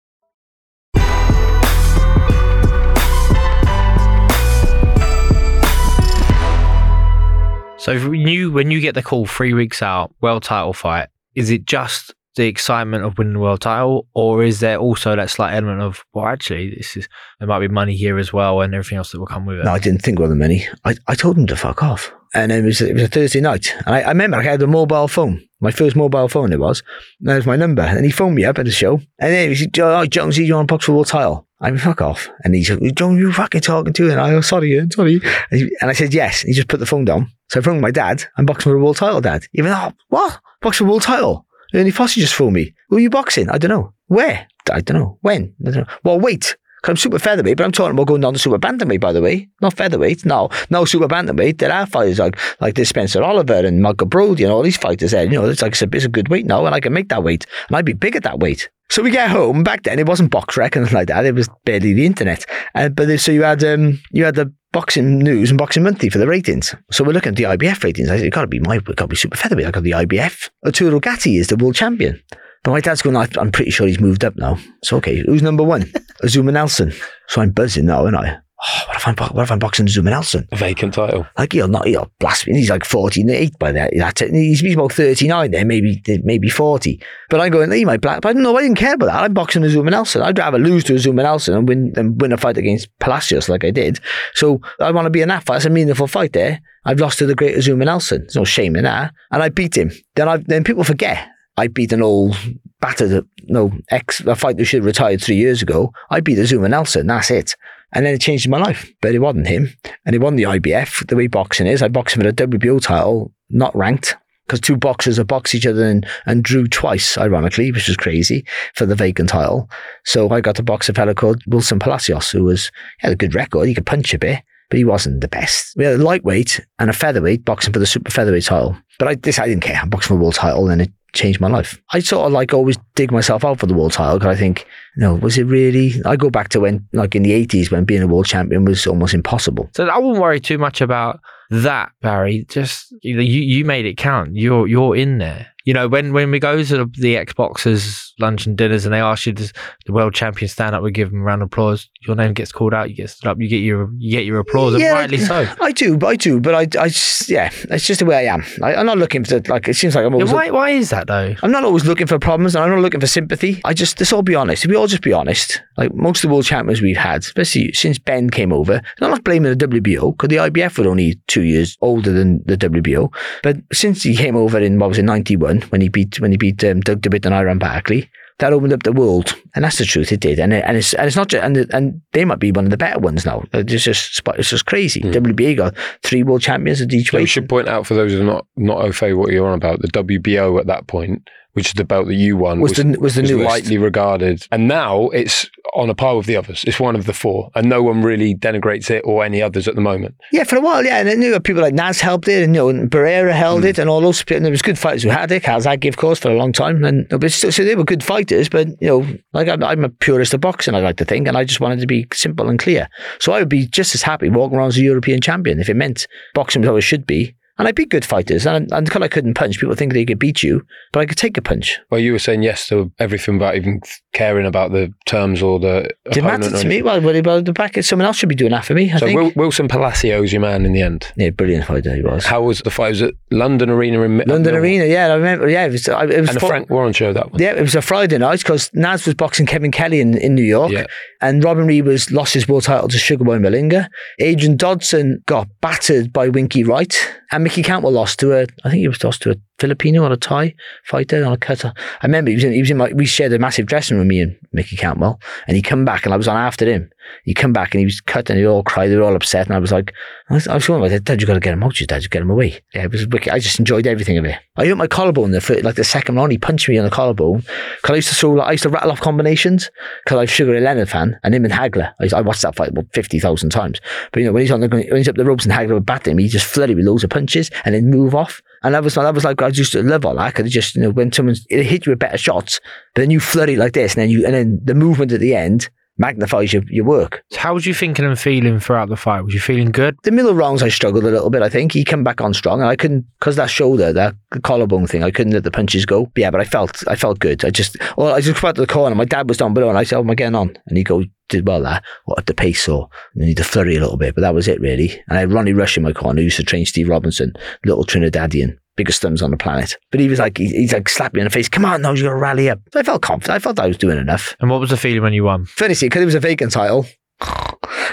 So if you when you get the call three weeks out, world title fight, is it just the excitement of winning the world title, or is there also that slight element of well, actually, this is there might be money here as well, and everything else that will come with it? No, I didn't think about the money. I, I told him to fuck off. And it was, it was a Thursday night. And I, I remember I had a mobile phone. My first mobile phone it was. And that was my number. And he phoned me up at the show. And then he said, oh, Jonesy, you want to box for world title? I mean, fuck off. And he said, John, you fucking talking to? And I, oh, sorry, Ian, sorry. And, he- and I said, yes. And he just put the phone down. So I phoned my dad. I'm boxing for a world title, dad. He went, oh, what? Boxing for a world title? He Fossey just phoned me. Who are you boxing? I don't know. Where? I don't know. When? I don't know. Well, wait. 'Cause I'm super featherweight, but I'm talking about going down to super bantamweight, by the way. Not featherweight. No, no super bantamweight. There are fighters like like this Spencer Oliver and Michael Brodie and all these fighters there. You know, it's like it's a, it's a good weight now, and I can make that weight, and I'd be big at that weight. So we get home. Back then, it wasn't BoxRec and like that. It was barely the internet. Uh, but so you had um you had the boxing news and boxing monthly for the ratings. So we're looking at the IBF ratings. I said, it got to be my, it got to be super featherweight. I got the IBF. Arturo Gatti is the world champion. But my dad's going, "I- I'm pretty sure he's moved up now. So, okay, who's number one? Azuma Nelson. So I'm buzzing now, and I, oh, what if I'm, what if I'm boxing Azuma Nelson? A vacant title. Like, he'll not, he'll blast me. He's like 48 by that. That's it. He's, he's about 39 there, maybe, maybe 40. But I'm going, he might black. But I don't know. I didn't care about that. I'm boxing Azuma Nelson. I'd rather lose to Azuma Nelson and win, and win a fight against Palacios like I did. So I want to be in that fight. It's a meaningful fight there. I've lost to the great Azuma Nelson. There's no shame in that. And I beat him. Then I, then people forget. I beat an old battered, no, ex, a fight who should have retired three years ago. I beat Azuma Nelson. That's it. And then it changed my life. But it wasn't him. And it wasn't the IBF, the way boxing is. I boxed him at a WBO title, not ranked. Because two boxers have boxed each other and, and drew twice, ironically, which was crazy for the vacant title. So I got to box a fella called Wilson Palacios, who was had a good record. He could punch a bit, but he wasn't the best. We had a lightweight and a featherweight boxing for the super featherweight title. But I this I didn't care. I'm boxing for a world title, and it changed my life. I sort of like always dig myself out for the world title because I think, you no, was it really? I go back to when, like in the 80s, when being a world champion was almost impossible. So I wouldn't worry too much about that, Barry. Just you know, you, made it count. You're you're in there. You know, when when we go to the, the Xboxers lunch and dinners and they ask you does the world champion stand up, we give them a round of applause. Your name gets called out, you get stood up, you get your you get your applause, and rightly so. I do, but I do, but I, I just, yeah, it's just the way I am. I, and not looking for like. It seems like I'm Yeah, always. why, why is that though? I'm not always looking for problems, and I'm not looking for sympathy. I just let's all be honest. If we all just be honest, like most of the world champions we've had, especially since Benn came over, I'm not blaming the WBO because the IBF were only two years older than the WBO. But since he came over in what was it '91 when he beat when he beat um, Doug DeWitt and Iran Barkley, that opened up the world, and that's the truth. It did, and it, and it's and it's not just and and they might be one of the better ones now. It's just it's just crazy. Hmm. WBA got three world champions at each We weight. should point out for those who are not not au fait what you're on about. The WBO at that point, which is the belt that you won, Was the- was the newest. lightly regarded, and now it's on a par with the others. It's one of the four, and no one really denigrates it or any others at the moment. Yeah, for a while, yeah, and then know, people like Naz helped it, and you know, and Barrera held hmm. it, and all those. people- And there was good fighters who had it. Calzaghe, of course, for a long time, and but so they were good fighters. But you know, like I'm, I'm a purist of boxing, I like to think, and I just wanted to be simple and clear. So I would be just as happy walking around as a European champion if it meant boxing was it should be. And I beat good fighters, and, and because I couldn't punch, people think they could beat you, but I could take a punch. Well, you were saying yes to everything without even caring about the terms or the Didn't matter to me. Well, well, well, the back someone else should be doing that for me. I so think. Wil- Wilson Palacios, your man in the end. yeah, brilliant fighter he was. How was the fight? Was it London Arena in London Arena, yeah, I remember. Yeah, it was. It was and the fo- Frank Warren show that one. Yeah, it was a Friday night because Naz was boxing Kevin Kelly in, in New York, Yeah. and Robin Reid was lost his world title to Sugarboy Malinga. Adrian Dodson got battered by Winky Wright, and Mickey Cantwell lost to a, I think he was lost to a Filipino on a Thai fighter on a cutter. I remember he was in, he was in my, we shared a massive dressing room, with me and Mickey Cantwell, and he come back and I was on after him. He come back and he was cut and they all cried, they were all upset, and I was like, I was, I was going like, Dad, you got to get him out, you Dad, you get him away. Yeah, it was wicked. I just enjoyed everything of it. I hurt my collarbone the fir- like the second round. He punched me on the collarbone because I used to throw, like, I used to rattle off combinations because I'm a Sugar Ray Leonard fan and him and Hagler. I, I watched that fight about fifty thousand times. But you know when he's on the when he's up the ropes and Hagler would bat him, he just flooded with loads of punches and then move off. And was that was like I used to love all that because just you know when someone's it hit you with better shots, but then you flood it like this and then you and then the movement at the end magnifies your, your work. So how was you thinking and feeling throughout the fight? Was you feeling good? The middle rounds, I struggled a little bit. I think he came back on strong, and I couldn't because that shoulder, that collarbone thing. I couldn't let the punches go. But yeah, but I felt, I felt good. I just, well, I just come went to the corner. My dad was down below, and I said, "Oh, am I getting on?" And he goes, "Did well there. What at the pace or you need to flurry a little bit." But that was it really. And I had Ronnie Rush in my corner, who used to train Steve Robinson, little Trinidadian. Biggest thumbs on the planet, but he was like, he, he's like slapped me in the face. Come on, now you got to rally up. So I felt confident. I felt I was doing enough. And what was the feeling when you won? Funny, see, because it was a vacant title.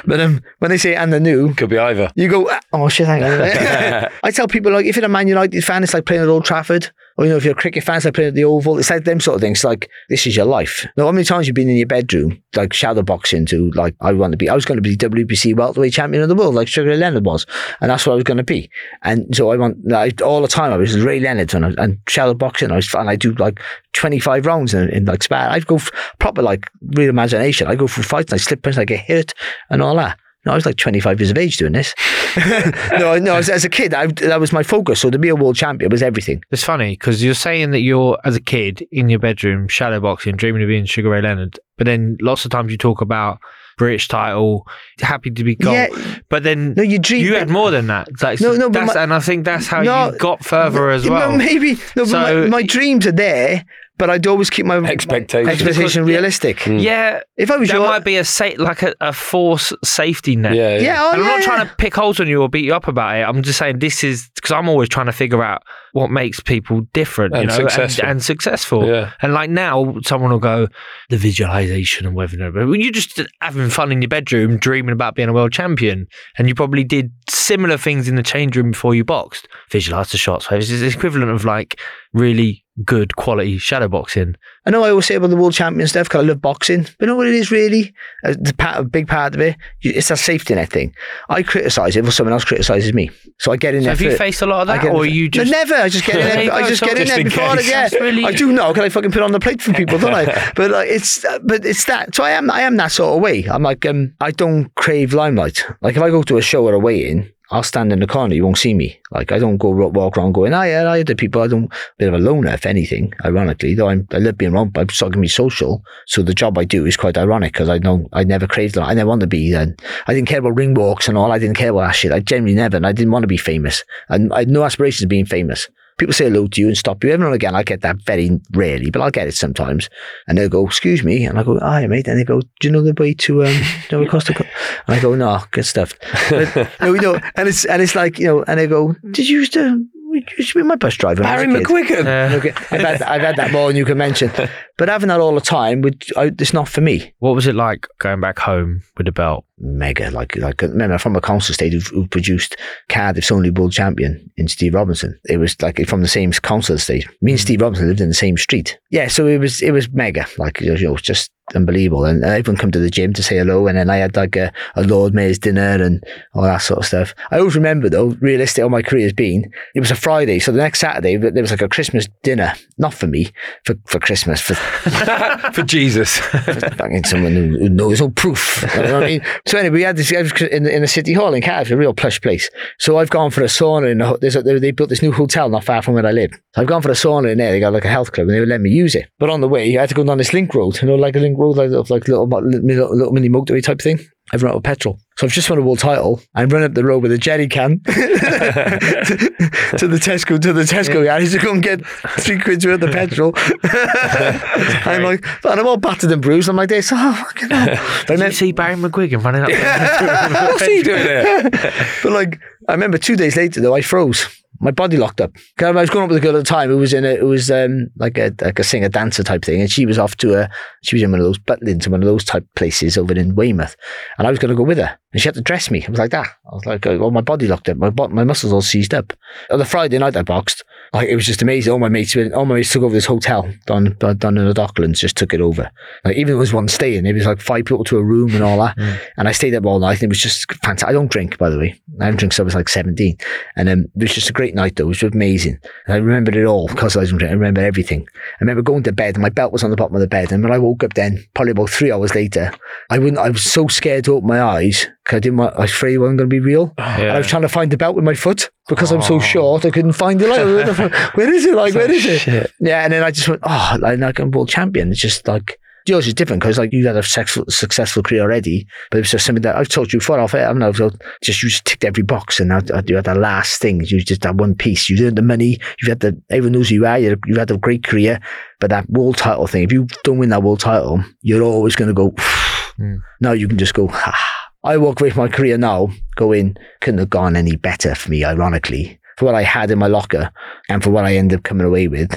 But um, when they say and the new, Could be either. you go, "Ah, oh shit, hang on. I tell people like if you're a Man United fan, it's like playing at Old Trafford. Or you know, if you're a cricket fan, like playing at the Oval. It's like them sort of things. Like this is your life. Now, how many times you've been in your bedroom, like shadow boxing to like I want to be. I was going to be WBC welterweight champion of the world, like Sugar Leonard was, and that's what I was going to be. And so I want like, all the time. I was Ray Leonard and, I, and shadow boxing. I was and I do like 25 rounds in, in like spar. I'd go proper like real imagination. I go for fights and I slip punch, I get hit and all that. No, I was like 25 years of age doing this. no, no, as, as a kid, I, that was my focus. So to be a world champion was everything. It's funny because you're saying that you're, as a kid, in your bedroom, shadowboxing, dreaming of being Sugar Ray Leonard. But then lots of times you talk about British title, happy to be gold. Yeah. But then No, you dream. you had more than that. Like, No, no, but my- and I think that's how No, you got further as well. Maybe. No, but So- my, my dreams are there, but I'd always keep my Expectations. expectation realistic. Mm. Yeah, If I was that your, might be a sa- like a, a force safety net. Yeah, yeah. yeah, oh, and I'm yeah, not yeah. trying to pick holes on you or beat you up about it. I'm just saying this is because I'm always trying to figure out what makes people different, you know, successful. and, and successful. Yeah. And like now, someone will go the visualization and whether but when you're just having fun in your bedroom, dreaming about being a world champion, and you probably did similar things in the change room before you boxed. Visualize the shots. So It's equivalent of like really good quality shadow boxing. I know I always say about the world champion stuff because I love boxing, but you know what it is really? Uh, the part, a big part of it, it's that safety net thing. I criticise it, but someone else criticises me, so I get in So there. have you faced a lot of that, or you No, just never? I just get in There. I just get in there in before case. Yeah, really- I do know. Can I fucking put on the plate for people? Don't I? But like, it's but it's that. So I am I am that sort of way. I'm like um I don't crave limelight. Like if I go to a show or a weigh-in. I'll stand in the corner. You won't see me. Like I don't go walk around going, "Ah, yeah, I the people." I don't. Bit of a loner, if anything. Ironically, though, I'm, I love being around. I'm still gonna be social. So the job I do is quite ironic because I know I never craved that. I never want to be. And I didn't care about ring walks and all. I didn't care about that shit. I genuinely never. And I didn't want to be famous. And I had no aspirations of being famous. People say hello to you and stop you. Every now and again, I get that very rarely, but I'll get it sometimes. And they'll go, excuse me. And I go, hi, mate. And they go, do you know the way to, um, do you know across the, co-" and I go, no, good stuff. But, no, you know, and it's, and it's like, you know, and they go, did you used to, you should be my bus driver. when I was Barry a kid." McGuigan. Okay, I've, had, I've had that more than you can mention. But having that all the time, would, I, it's not for me. What was it like going back home with the belt? Mega. Like, like remember, from a council state who, who produced Cardiff's only world champion in Steve Robinson. It was like from the same council estate. Me and mm. Steve Robinson lived in the same street. Yeah, so it was it was mega. Like, you know, just unbelievable. And everyone come to the gym to say hello. And then I had like a, a Lord Mayor's dinner and all that sort of stuff. I always remember though, realistic all my career has been, it was a Friday. So the next Saturday, there was like a Christmas dinner, not for me, for, for Christmas, for, For Jesus. fucking someone who, who knows no proof. You know what I mean? So anyway, we had this I was in, in the city hall in Cardiff, a real plush place. So I've gone for a sauna in the, a, they built this new hotel not far from where I live. So I've gone for a sauna in there. They got like a health club and they would let me use it. But on the way, I had to go down this link road, you know, like a link road, like, like little, little, little mini motorway type thing. I've run out of petrol. So I've just won a world title. I run up the road with a jerry can to the Tesco, to the Tesco garage to go and get three quid's worth of petrol. I'm like, and I'm all battered and bruised. I'm like this. Oh, fucking hell. Did you see Barry McGuigan running up? What's he doing there? but like, I remember two days later though, I froze. My body locked up. I was going up with a girl at the time who was in a, it was um, like a like a singer dancer type thing, and she was off to a, she was in one of those butlins in one of those type places over in Weymouth, and I was going to go with her, and she had to dress me. I was like that. I was like, oh, well, my body locked up, my my muscles all seized up. On the Friday night I boxed, like it was just amazing. All my mates, went- all my mates took over this hotel down down in the Docklands, just took it over. Like even there was one staying, it was like five people to a room and all that, and I stayed up all night. And it was just fantastic. I don't drink, by the way. I haven't drink since I was like seventeen, and um, it was just a great night though. It was amazing. And I remembered it all because I was drinking. I remember everything. I remember going to bed, and my belt was on the bottom of the bed. And when I woke up, then probably about three hours later, I wouldn't. I was so scared to open my eyes because I didn't want. I was afraid it wasn't going to be real. And I was trying to find the belt with my foot because I'm so short. I couldn't find it. Like, where is it? Like, where is it? Yeah, and then I just went, oh, like, like I'm world champion. It's just like yours is different because like you had a successful, successful career already, but it was just something that I've told you before off it. I don't know, just you just ticked every box, and now uh, you had the last thing. You just had one piece. You earned the money. You've had the everyone knows who you are. You you had a great career, but that world title thing. If you don't win that world title, you're always going to go. Now you can just go. Ha. I walk away from my career now, going couldn't have gone any better for me. Ironically, for what I had in my locker and for what I ended up coming away with,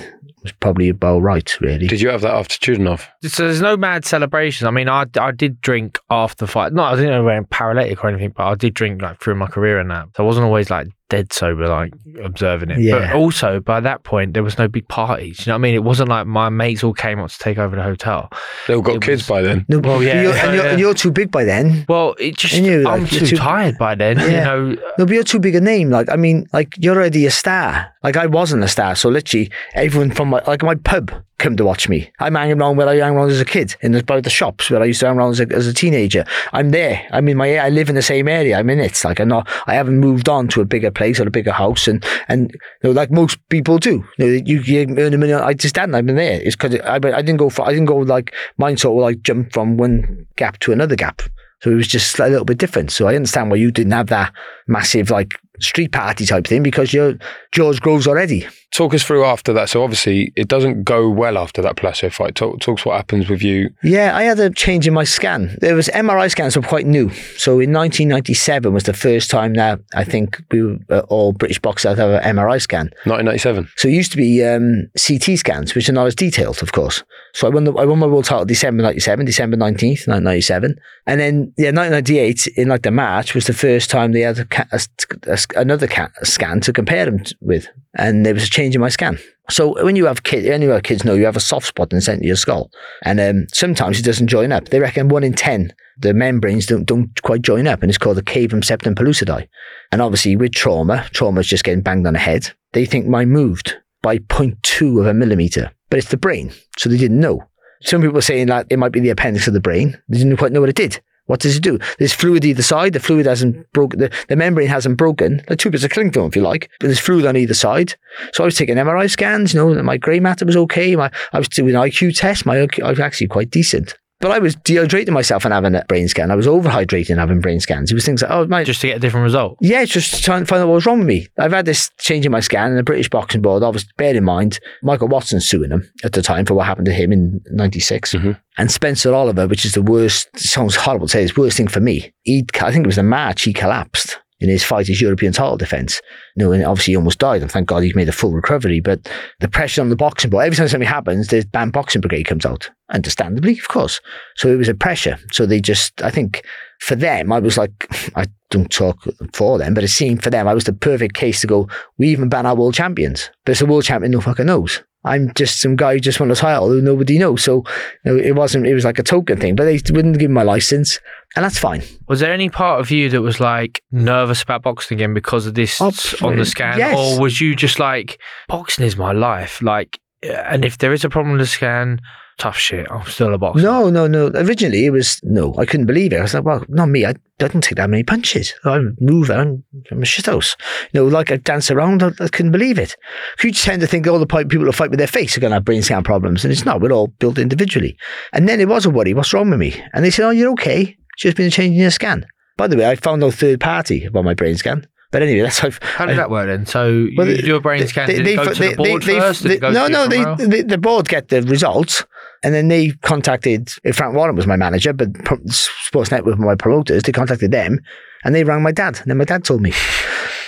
was probably about right. Really. Did you have that after Chudinov? So there's no mad celebrations. I mean, I, I did drink after the fight. No, I didn't wear paralytic or anything, but I did drink like through my career and that. So I wasn't always like dead sober, like observing it. But also by that point, there was no big parties. You know what I mean? It wasn't like my mates all came up to take over the hotel. They all got kids by then. No, Well, yeah, you're, so, and, you're, yeah. and you're too big by then. Well, it just And you, I'm like, too, you're too- tired by then. You Yeah. know, No, but you're too big a name. Like, I mean, like you're already a star. Like I wasn't a star, so literally everyone from my like my pub come to watch me. I'm hanging around where I hang around as a kid in the, the shops where I used to hang around as a, as a teenager. I'm there. I'm in my. I live in the same area. I'm in it. Like I'm not. I haven't moved on to a bigger place or a bigger house, and and you know, like most people do. You, know, you, you earn a million. I just hadn't. I've been there. It's because I, I didn't go for. I didn't go like mine sort of like jump from one gap to another gap. So it was just a little bit different. So I understand why you didn't have that massive like street party type thing because you're George Groves already. Talk us through after that. So obviously, it doesn't go well after that Palacio fight. Talk, talks what happens with you. Yeah, I had a change in my scan. There was MRI scans were quite new. So in 1997 was the first time that I think we were, uh, all British boxers had an MRI scan. 1997. So it used to be um, CT scans, which are not as detailed, of course. So I won the I won my world title December 97, December 19th, 1997. And then, yeah, 1998, in like the March, was the first time they had a, a, another ca- scan to compare them with. And there was a change in my scan. So when you have kids, when you have kids know you have a soft spot in the centre of your skull. And um, sometimes it doesn't join up. They reckon one in 10, the membranes don't, don't quite join up. And it's called the cavum septum pellucidum. And obviously with trauma, trauma is just getting banged on the head. They think mine moved by 0.2 of a millimeter, but it's the brain. So they didn't know. Some people are saying that it might be the appendix of the brain. They didn't quite know what it did. What does it do? There's fluid either side. The fluid hasn't broken. The, the membrane hasn't broken. Like two bits of cling film, if you like. But there's fluid on either side. So I was taking MRI scans. You know, my grey matter was okay. My I was doing IQ tests. My IQ, I was actually quite decent. But I was dehydrating myself and having a brain scan. I was overhydrating and having brain scans. It was things like, oh, my, just to get a different result. yeah, just trying to find out what was wrong with me. I've had this change in my scan, and the British Boxing Board, obviously, bear in mind, Michael Watson's suing him at the time for what happened to him in '96, mm-hmm. and Spencer Oliver, which is the worst. Sounds horrible to say, it's the worst thing for me. He, I think it was in March, he collapsed in his fight, his European title defence. You know, and obviously he almost died, and thank God he made a full recovery. But the pressure on the boxing board, every time something happens, the banned boxing brigade comes out, understandably, of course. So it was a pressure. So they just, I think, for them, I was like, I don't talk for them, but it seemed for them, I was the perfect case to go, we even ban our world champions. But it's a world champion no fucking knows. I'm just some guy who just won a title who nobody knows. So you know, it wasn't, it was like a token thing, but they wouldn't give me my license. And that's fine. Was there any part of you that was like hmm. nervous about boxing again because of this on the scan? yes. Or was you just like, boxing is my life? Like, and if there is a problem with the scan, tough shit. I'm still a boxer. No, no, no. Originally, it was no. I couldn't believe it. I was like, well, not me. I didn't take that many punches. I move around. I'm a shithouse. You know, like I dance around. I, I couldn't believe it. You tend to think all the people who fight with their face are going to have brain scan problems, and it's not. We're all built individually. And then it was a worry. What's wrong with me? And they said, oh, you're okay. It's just been a change in your scan. By the way, I found no third party about my brain scan. But anyway, that's how. How did that work then? So Well, you a brain scan. they- did they- go to the board first? No, no, they, somewhere the, the board get the results, and then they contacted Frank Warren was my manager, but Pro- Sports Network were my promoters. They contacted them, and they rang my dad, and then my dad told me.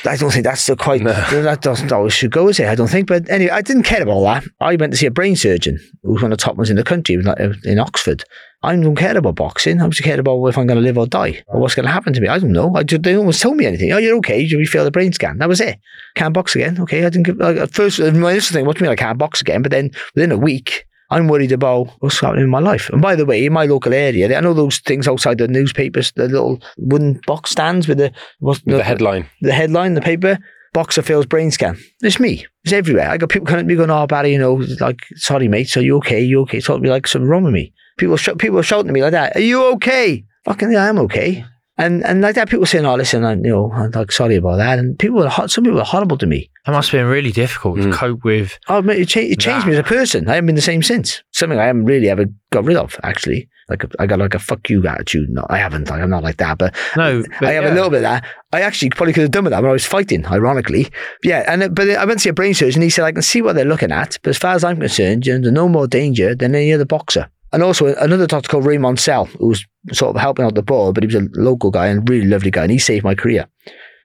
I don't think that's still quite. That doesn't always should go, is it? I don't think. But anyway, I didn't care about that. I went to see a brain surgeon who was one of the top ones in the country, uh, in Oxford. I don't care about boxing. I just care about if I'm going to live or die or what's going to happen to me. I don't know. I just, they almost told me anything. Oh, you're okay. You failed the brain scan. That was it. Can't box again. Okay. I didn't give, like, at first, my initial thing, what do you mean I can't box again? But then within a week, I'm worried about what's happening in my life. And by the way, in my local area, I know those things outside the newspapers, the little wooden box stands with the, what's, With the headline. the headline, the paper, boxer fails brain scan. It's me. It's everywhere. I got people coming at me going, oh, Barry, you know, like, sorry, mate. So you okay? You okay? To me like something wrong with me. People, sh- people are shouting at me like that. Are you okay? Fucking yeah, I'm okay. And and like that, people saying, oh, listen, I, you know, I'm like, sorry about that. And people were, hot, some people were horrible to me. That must have been really difficult Mm. to cope with. Oh, mate, it, cha- it changed me as a person. I haven't been the same since. Something I haven't really ever got rid of, actually. Like, a, I got like a fuck you attitude. No, I haven't. Like, I'm not like that. But No, but I have yeah. a little bit of that. I actually probably could have done with that when I was fighting, ironically. Yeah, and but I went to see a brain surgeon. He said I can see what they're looking at, but as far as I'm concerned, you're under no more danger than any other boxer. And also another doctor called Ray Monsell, who was sort of helping out the board, but he was a local guy and really lovely guy, and he saved my career.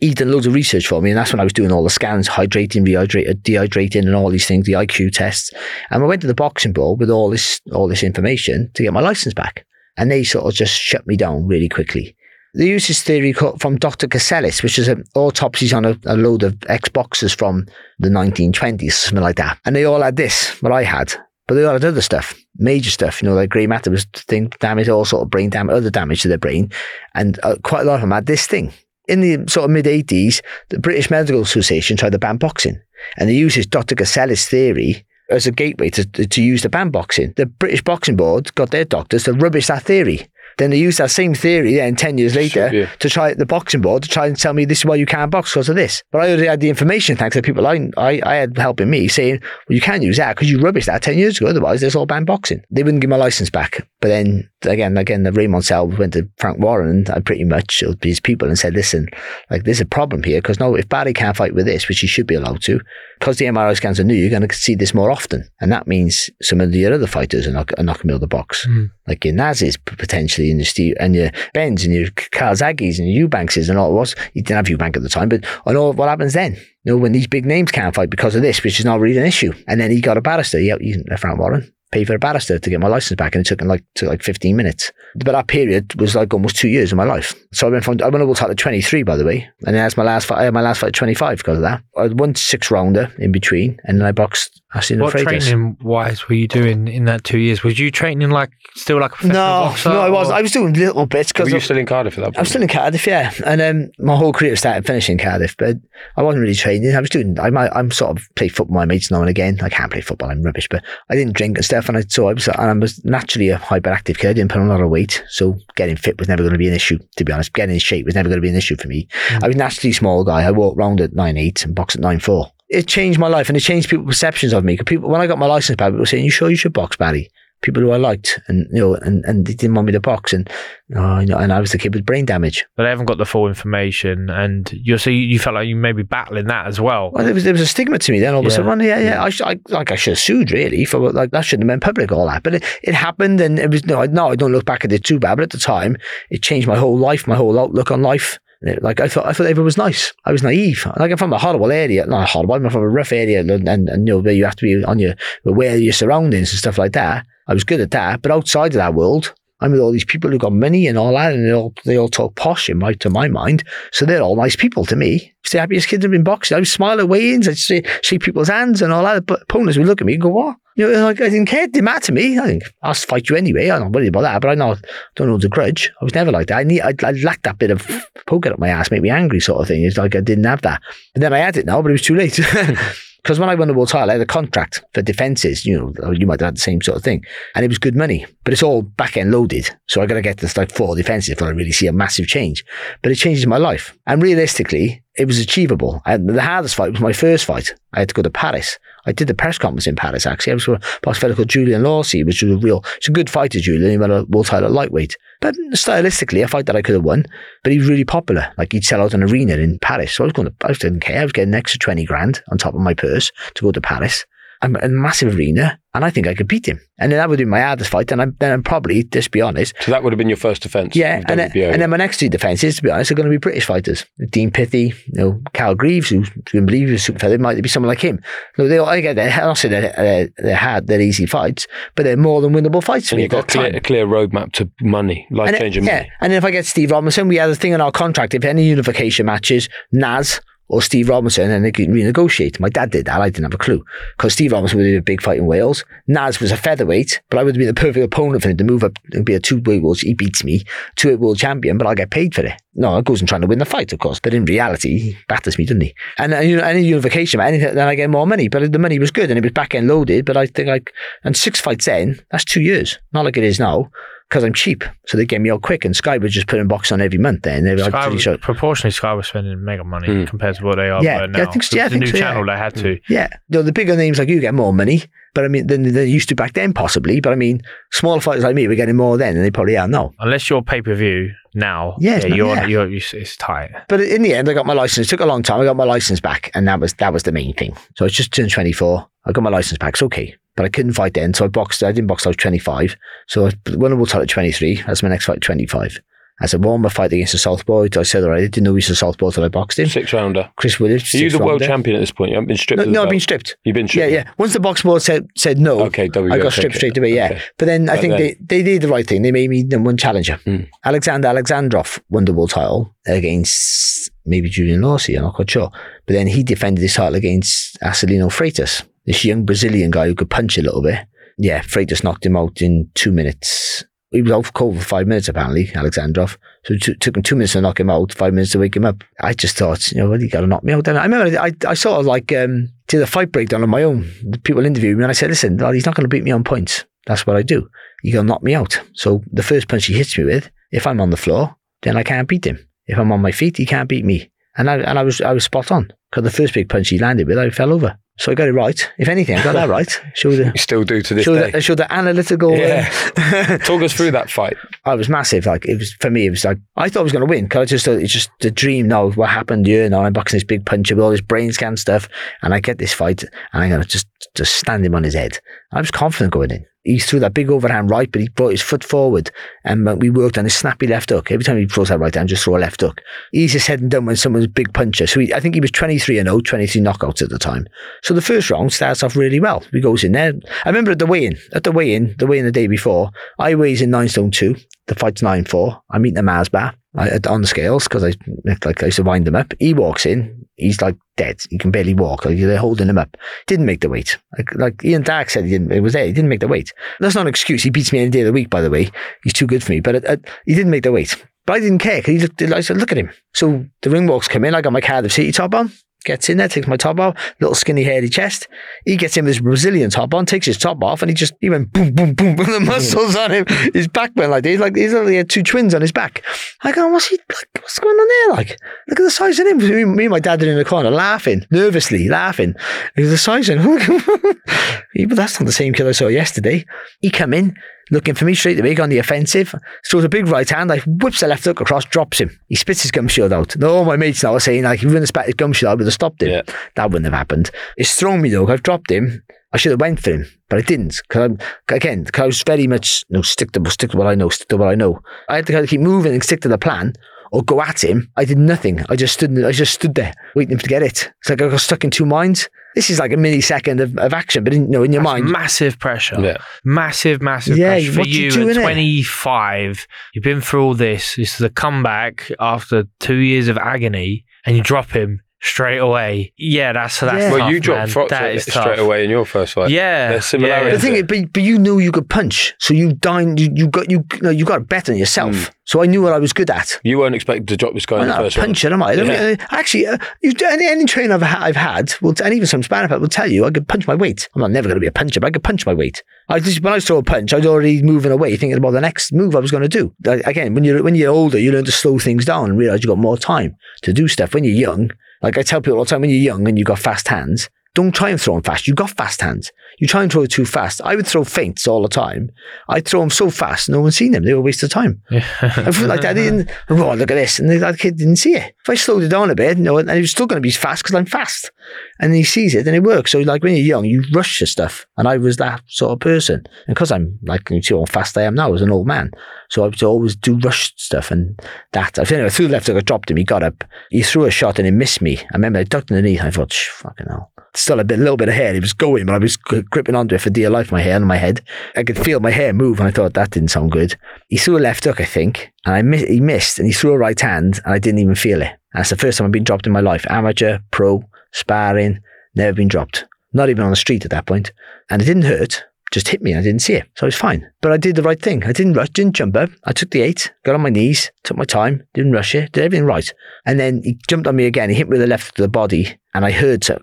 He did loads of research for me, and that's when I was doing all the scans, hydrating, rehydrating, dehydrating, and all these things, the IQ tests. And I went to the boxing board with all this all this information to get my license back, and they sort of just shut me down really quickly. They use this theory from Dr. Corsellis, which is an autopsies on a, a load of ex-boxers from the 1920s, something like that. And they all had this, what I had, but they had other stuff, major stuff, you know, like grey matter was thing damage, all sort of brain damage, other damage to their brain. And uh, quite a lot of them had this thing. In the sort of mid 80s, the British Medical Association tried to ban boxing. And they used Dr. Corsellis theory as a gateway to, to use the ban boxing. The British Boxing Board got their doctors to rubbish that theory. Then they used that same theory then 10 years later to try the boxing board to try and tell me this is why you can't box because of this. But I already had the information thanks to people I, I, I had helping me saying, well, you can't use that because you rubbish that 10 years ago. Otherwise, there's all banned boxing. They wouldn't give my license back. But then again, again, the Raymond Sell went to Frank Warren and I pretty much his people and said, listen, like there's a problem here because no, if Barry can't fight with this, which he should be allowed to, because the MRI scans are new, you're going to see this more often. And that means some of the other fighters are not, are not going to be able to box. Mm. Like your Nazis potentially and your Steve, and your Benns and your Calzaghes and your Eubankses and all it was. You didn't have Eubank at the time, but I know what happens then. You know, when these big names can't fight because of this, which is not really an issue. And then he got a barrister. Yeah, he, Frank Warren paid for a barrister to get my license back, and it took like took like fifteen minutes. But that period was like almost two years of my life. So I went from I went able to at twenty three, by the way, and then that's my last fight. I had my last fight at twenty five because of that. I won six rounder in between, and then I boxed Acelino What Freitas. training wise were you doing in that two years? Was you training like still like a professional No, boxer? no, I was. or- I was doing little bits because Were you still in Cardiff at that point? I was still in Cardiff, yeah, and um, my whole career started finishing Cardiff, but I wasn't really training. I was doing. I might, I'm sort of play football with my mates now and again. I can't play football. I'm rubbish, but I didn't drink and stuff, and I so I was, and I was naturally a hyperactive kid. I didn't put on a lot of weight, so getting fit was never going to be an issue. To be honest, getting in shape was never going to be an issue for me. I was naturally a small guy. I walked around at nine eight and boxed at nine four. It changed my life and it changed people's perceptions of me. 'Cause people, when I got my license back, people were saying, "You sure you should box, Barry?" People who I liked, and you know, and, and they didn't want me to box, and oh, you know, and I was the kid with brain damage. but they haven't got the full information, and you're so you, you felt like you may be battling that as well. Well, there was there was a stigma to me then. All of a sudden, yeah, yeah, I, sh- I like I should have sued really for like that shouldn't have been public all that, but it, it happened and it was no, I- no, I don't look back at it too bad, but at the time, it changed my whole life, my whole outlook on life. Like I thought, I thought everyone was nice. I was naive. Like I'm from a horrible area, not horrible. I'm from a rough area, and, and, and you know where you have to be on your aware of your surroundings and stuff like that. I was good at that, but outside of that world, I'm with all these people who got money and all that, and they all they all talk posh in my to my mind. So they're all nice people to me. It's the happiest kids have been boxing. I smile at weigh-ins. I'd see, see people's hands and all that. But opponents would look at me and go, "What?" You know, like I didn't care. It didn't matter to me. I think I'll fight you anyway. I'm not worried about that. But I know don't hold a grudge. I was never like that. I need. I, I lacked that bit of poking up my ass, make me angry, sort of thing. It's like I didn't have that. But then I had it now, but it was too late. Because when I won the world title, I had a contract for defences. You know, you might have had the same sort of thing, and it was good money, but it's all back end loaded. So I got to get this like four defences before I really see a massive change. But it changes my life, and realistically, it was achievable. And the hardest fight was my first fight. I had to go to Paris. I did the press conference in Paris. Actually, I was with a fellow called Julien Lorcy, which was a real. It's a good fighter, Julian. He won a world title at lightweight. But stylistically, a fight that I could have won. But he was really popular. Like he'd sell out an arena in Paris. So I was going to, I didn't care. I was getting an extra 20 grand on top of my purse to go to Paris. I'm a massive arena, and I think I could beat him. And then that would be my hardest fight. And I'm, then I'm probably, just be honest. So that would have been your first defence. Yeah, and then, and then my next two defences, to be honest, are going to be British fighters. Dean Pithie, you know, Carl Greaves, who you can believe is a super feather, might be someone like him. No, they all, I get they're, I'll say they're, they're, they're hard, they're easy fights, but they're more than winnable fights and you've got a clear roadmap to money, life And, changing yeah, money. and then if I get Steve Robinson, we had a thing in our contract. If any unification matches, Naz or Steve Robinson, and they could renegotiate. My dad did that. I didn't have a clue because Steve Robinson would do a big fight in Wales. Naz was a featherweight, but I would have been the perfect opponent for him to move up and be a two-weight world. He beats me, two-weight world champion, but I'll get paid for it. No, I goes and trying to win the fight, of course, but in reality, he batters me, doesn't he? And uh, you know, any unification, any, then I get more money. But the money was good and it was back end loaded. But I think like, and six fights in, that's two years, not like it is now. Because I'm cheap, so they get me out quick, and Sky was just putting a box on every month. Then they were like, Sky, pretty was- sure- proportionally, Sky was spending mega money hmm. compared to what they are Yeah, yeah, yeah, I now. think- yeah, I It's think the new so, yeah. channel they had to. Hmm. Yeah, you know, the bigger names like you get more money, but I mean, than they used to back then, possibly. But I mean, smaller fighters like me were getting more then than they probably are now. Unless you're pay per view now, Yeah, it's not- you're, yeah. you're, you're, it's tight. But in the end, I got my license. It took a long time. I got my license back, and that was that was the main thing. So I just turned 24. I got my license back. It's okay. But I couldn't fight then, so I boxed. I didn't box. till I was 25. So I won a world title at 23. That's my next fight, at 25. I said, well, my fight against the Southpaw. I said, all right, I didn't know he was a Southpaw till I boxed him. Six rounder. Chris Williams. Are you the world champion at this point? You haven't been stripped? No, no I've been stripped. You've been stripped? yeah. Yeah. Once the box board said said no, Okay, I got stripped straight away. Yeah, Okay. but then I But think then- they, they did the right thing. They made me the one challenger. Hmm. Alexander Alexandrov won the world title against maybe Julien Lorcy. I'm not quite sure. But then he defended his title against Acelino Freitas, this young Brazilian guy who could punch a little bit. Yeah, Freitas knocked him out in two minutes. He was out cold for five minutes, apparently, Alexandrov. So it took- took him two minutes to knock him out, five minutes to wake him up. I just thought, you know, well, you got to knock me out then. I remember I, I sort of like um, did a fight breakdown on my own. The people interviewed me and I said, listen, he's not going to beat me on points. That's what I do. You got to knock me out. So the first punch he hits me with, if I'm on the floor, then I can't beat him. If I'm on my feet, he can't beat me. And I, and I was I was spot on because the first big punch he landed with, I fell over. So I got it right. If anything, I got that right. Show the, You still do to this show day. the, show the analytical. uh, Yeah. Talk us through that fight. I was massive. Like it was for me. It was like I thought I was going to win because I just thought it's just the dream. Now what happened here? Now I'm boxing this big puncher with all this brain scan stuff, and I get this fight, and I'm going to just just stand him on his head. I was confident going in. He threw that big overhand right, but he brought his foot forward, and uh, we worked on his snappy left hook. Every time he throws that right hand, just throw a left hook. Easier said than done when someone's a big puncher. So he, I think he was 23 and 0, 23 knockouts at the time. So the first round starts off really well. He goes in there. I remember at the weigh-in, at the weigh-in, the weigh-in the day before, I weighs in nine stone two. The fight's nine four. I'm eating a Mars bar On the scales because I like I used to wind them up. He walks in. He's like dead. He can barely walk. Like they're holding him up. Didn't make the weight. Like, like Ian Darke said, he didn't. It was there. He didn't make the weight. That's not an excuse. He beats me any day of the week. By the way, he's too good for me. But it, it, he didn't make the weight. But I didn't care because he looked. I said, "Look at him." So the ring walks come in. I got my Cardiff City top on. Gets in there, takes my top off, little skinny hairy chest. He gets in his Brazilian top on, takes his top off, and he just he went boom, boom, boom, and the muscles on him, his back went like this, like he's only had two twins on his back. I go, what's he like? What's going on there? Like, look at the size of him. Me, me and my dad are in the corner laughing, nervously laughing. At the size of him. But that's not the same kid I saw yesterday. He come in looking for me straight the away, on the offensive, throws a big right hand, like whips the left hook across, drops him. He spits his gum shield out. No, my mates now are saying like if he wouldn't have spat his gum shield out, I would have stopped him. That wouldn't have happened. It's thrown me though. I've dropped him. I should have went for him, but I didn't. Because I'm again, because I was very much you know, stick to stick to what I know, stick to what I know. I had to kind of keep moving and stick to the plan. or go at him. I did nothing. I just stood. I just stood there waiting for him to get it. It's like I got stuck in two minds. This is like a millisecond of, of action, but in, you know, in your That's mind, massive pressure. Yeah. Massive, massive Yeah, pressure for you you, do, at innit? 25. You've been through all this. This is a comeback after two years of agony, and you drop him straight away. Yeah, that's that's Yeah. tough, Well, you dropped man. Fox That is straight tough. away in your first fight. Yeah, There's similarities. The thing is, but, but you knew you could punch, so you dined. You, you got you no, you got better than yourself. Mm. So I knew what I was good at. You weren't expected to drop this guy in I'm the not a first round. puncher, am I? I don't- Yeah. uh, actually, uh, you, any, any trainer I've, ha- I've had, will, and even some sparring partner will tell you I could punch my weight. I'm not never going to be a puncher, but I could punch my weight. I just, when I saw a punch, I was already moving away, thinking about the next move I was going to do. Like, again, when you're when you're older, you learn to slow things down and realize you've got more time to do stuff. When you're young, like I tell people all the time, when you're young and you've got fast hands, don't try and throw them fast. You've got fast hands. You try and throw it too fast. I would throw feints all the time. I'd throw them so fast, no one's seen them. They were a waste of time. I feel like I didn't. Oh, look at this, and the other kid didn't see it. If I slowed it down a bit, no, and he was still going to be fast because I'm fast, and he sees it and it works. So, like when you're young, you rush your stuff, and I was that sort of person. And because I'm like you see how fast I am now as an old man, so I would always do rush stuff, and that. I think I threw the left, I dropped him. He got up, he threw a shot, and he missed me. I remember I ducked underneath. I thought, "Shh, fucking hell. Still a bit, little bit of hair. He was going, but I was gripping onto it for dear life. My hair and my head. I could feel my hair move, and I thought that didn't sound good. He threw a left hook, I think, and I mi- he missed, and he threw a right hand, and I didn't even feel it. And that's the first time I've been dropped in my life. Amateur, pro, sparring, never been dropped. Not even on the street at that point. And it didn't hurt, just hit me. and I didn't see it. So I was fine. But I did the right thing. I didn't rush, didn't jump up. I took the eight, got on my knees, took my time, didn't rush it, did everything right. And then he jumped on me again. He hit me with the left to the body, and I heard so-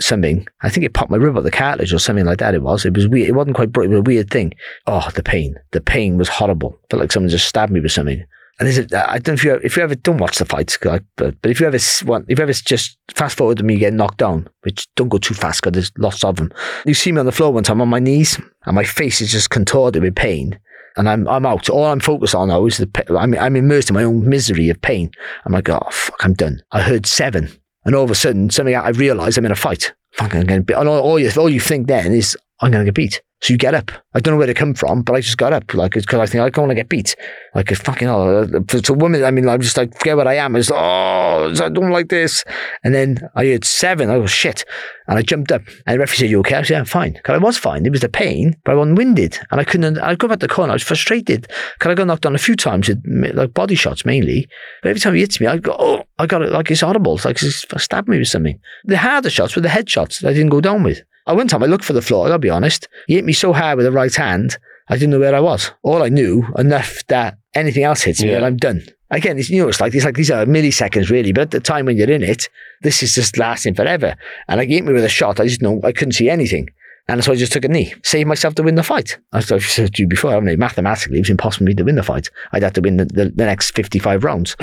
something. I think it popped my rib out the cartilage or something like that. It was. It was weird. It wasn't quite broke. It was a weird thing. Oh, the pain. The pain was horrible. Felt like someone just stabbed me with something. And there's a, I don't know if you if you ever don't watch the fights, but but if you ever want, if you ever just fast forward to me getting knocked down, which don't go too fast because there's lots of them. You see me on the floor one time on my knees, and my face is just contorted with pain, and I'm I'm out. All I'm focused on now is the I'm I'm immersed in my own misery of pain. I'm like, oh fuck, I'm done. I heard seven, and all of a sudden, something I realize I'm in a fight. Fuck, I'm going to be. And all, all you all you think then is I'm going to get beat. So you get up. I don't know where to come from, but I just got up, like, it's because I think I don't want to get beat. Like, it's fucking hell. Uh, uh, for a woman, I mean, I'm just like, forget what I am. It's, oh, I don't like this. And then I heard seven. I was shit. And I jumped up. And the referee said, You okay? I said, Yeah, I'm fine. Because I was fine. It was the pain, but I wasn't winded. And I couldn't, I go back the corner. I was frustrated. Because I got knocked down a few times with like body shots mainly. But every time he hits me, I go, Oh, I got it. Like, it's audible. It's like, he's stabbed me with something. The harder shots were the head shots that I didn't go down with. I one time I looked for the floor, I gotta be honest. He hit me so hard with the right hand, I didn't know where I was. All I knew enough that anything else hits me Yeah. and I'm done. Again, it's, you know, it's like, it's like these are milliseconds really, but at the time when you're in it, this is just lasting forever. And like, he hit me with a shot, I just know I couldn't see anything. And so I just took a knee, saved myself to win the fight. As I've said to you before, I mean, mathematically, it was impossible for me to win the fight. I'd have to win the, the, the next 55 rounds.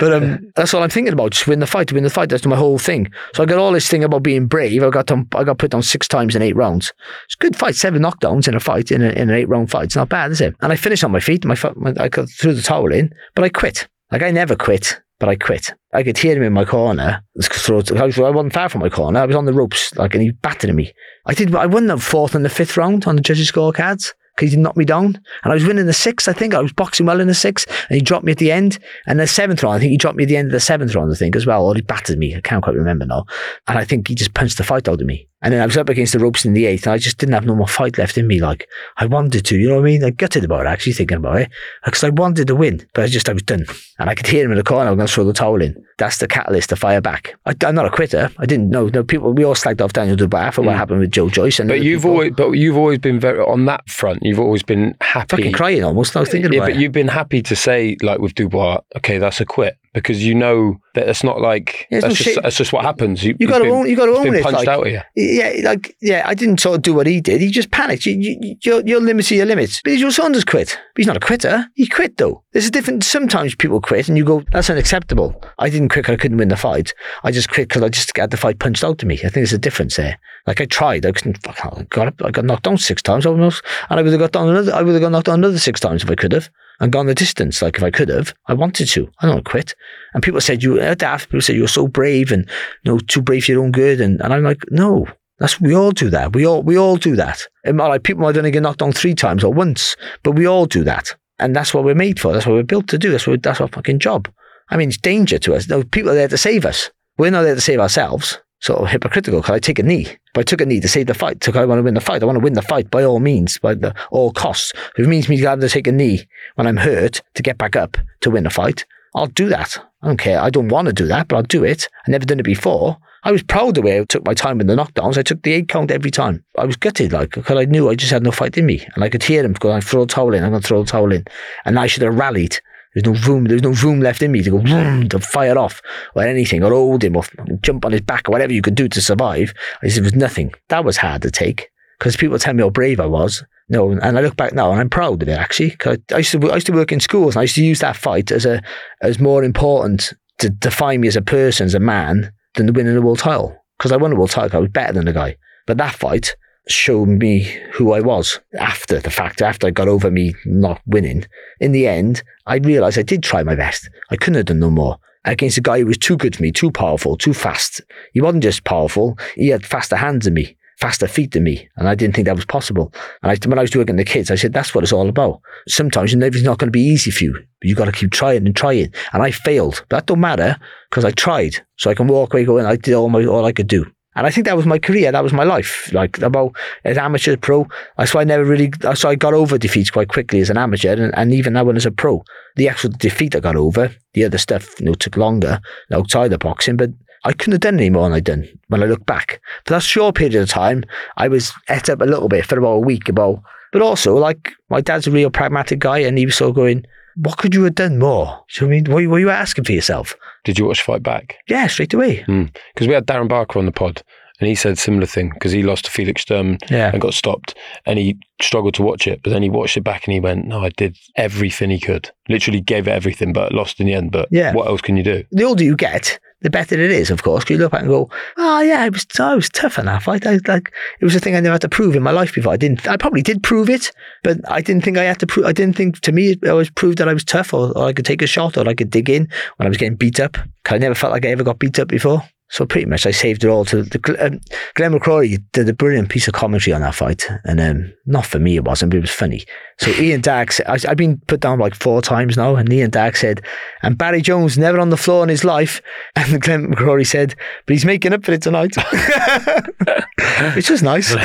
but um, that's all I'm thinking about, just win the fight, win the fight. That's my whole thing. So I got all this thing about being brave. I got on, I got put down six times in eight rounds. It's a good fight, seven knockdowns in a fight, in, a, in an eight round fight. It's not bad, is it? And I finished on my feet. My, my I threw the towel in, but I quit. Like I never quit, but I quit. I could hear him in my corner. I wasn't far from my corner. I was on the ropes, like, and he battered me. I did. I won the fourth and the fifth round on the judges' scorecards because he knocked me down, and I was winning the sixth. I think I was boxing well in the sixth, and he dropped me at the end. And the seventh round, I think he dropped me at the end of the seventh round. I think as well, or he battered me. I can't quite remember now. And I think he just punched the fight out of me. And then I was up against the ropes in the eighth, and I just didn't have no more fight left in me. Like I wanted to, you know what I mean? I gutted about it, actually thinking about it, because I wanted to win, but I just I was done. And I could hear him in the corner. I'm going to throw the towel in. That's the catalyst to fire back. I, I'm not a quitter. I didn't know. No people. We all slagged off Daniel Dubois for what mm. happened with Joe Joyce. And But you've people. always, but you've always been very on that front. You've always been happy, fucking crying almost. I was thinking yeah, about but it. you've been happy to say, like with Dubois, okay, that's a quit because you know that it's not like Yeah, it's that's, no just, shit. that's just what happens. You, You got to own. You got to own it. Punched like, out of you. Yeah, like yeah, I didn't sort of do what he did. He just panicked. You, you, you're, you're limited to your limits. Billy your Saunders quit. But he's not a quitter. He quit though. There's a different. Sometimes people quit, and you go, "That's unacceptable." I didn't quit 'cause I couldn't win the fight. I just quit because I just had the fight punched out to me. I think there's a difference there. Like I tried. I couldn't. Fuck, I got. I got knocked down six times almost, and I would have got down another. I would have got knocked down another six times if I could have. And gone the distance, like if I could have, I wanted to. I don't quit. And people said you were daft. People said you're so brave and you know too brave for your own good. And, and I'm like, no, that's we all do that. We all we all do that. And like people might only get knocked down three times or once, but we all do that. And that's what we're made for. That's what we're built to do. That's what, that's our fucking job. I mean, it's danger to us. No, people are there to save us. We're not there to save ourselves. Sort of hypocritical because I take a knee. But I took a knee to save the fight. Because I want to win the fight. I want to win the fight by all means, by the, all costs. If it means me having to take a knee when I'm hurt to get back up to win the fight, I'll do that. I don't care. I don't want to do that, but I'll do it. I never done it before. I was proud the way I took my time in the knockdowns. I took the eight count every time. I was gutted, like, because I knew I just had no fight in me. And I could hear him going, throw a towel in, I'm going to throw a towel in. And I should have rallied. There's no room, there's no room left in me to go, vroom, to fire off or anything, or hold him, or jump on his back, or whatever you could do to survive. I said, it was nothing. That was hard to take because people tell me how brave I was. No, and I look back now and I'm proud of it actually. Cause I used to I used to work in schools and I used to use that fight as a as more important to define me as a person, as a man, than the winning the world title. Because I won the world title, I was better than the guy. But that fight showed me who I was after the fact, after I got over me not winning. In the end, I realised I did try my best. I couldn't have done no more. Against a guy who was too good for me, too powerful, too fast. He wasn't just powerful, he had faster hands than me faster feet than me, and I didn't think that was possible. And I, when I was working the kids, I said, that's what it's all about. Sometimes it's not going to be easy for you, but you've got to keep trying and trying. And I failed, but that don't matter because I tried. So I can walk away going, I did all, my, all I could do. And I think that was my career. That was my life. Like about as amateur, pro. That's why I never really. So I got over defeats quite quickly as an amateur, and, and even now when as a pro, the actual defeat I got over, the other stuff, you know, took longer outside the boxing. But I couldn't have done any more than I done when I look back. For that short period of time, I was et up a little bit for about a week about. But also, like my dad's a real pragmatic guy, and he was sort of going, "What could you have done more?" You know I mean? What, what are you asking for yourself? Did you watch Fight Back? Yeah, straight away. Hmm. Because we had Darren Barker on the pod, and he said similar thing because he lost to Felix Sturm Yeah. and got stopped, and he struggled to watch it. But then he watched it back and he went, "No, I did everything he could. Literally gave it everything, but lost in the end. But Yeah. what else can you do?" the older you get, the better it is, of course. 'cause you look back and go, "Oh yeah, I was oh, I was tough enough. fight. I, like it was a thing I never had to prove in my life before. I didn't. I probably did prove it, but I didn't think I had to prove. I didn't think to me I was proved that I was tough, or, or I could take a shot, or I could dig in when I was getting beat up. 'Cause I never felt like I ever got beat up before. So pretty much, I saved it all to the. Um, Glenn McCrory did a brilliant piece of commentary on that fight, and um, not for me it wasn't, but it was funny. So Ian Darke, I, I've been put down like four times now, and Ian Darke said, and Barry Jones never on the floor in his life, and Glenn McCrory said, but he's making up for it tonight, which is nice, which,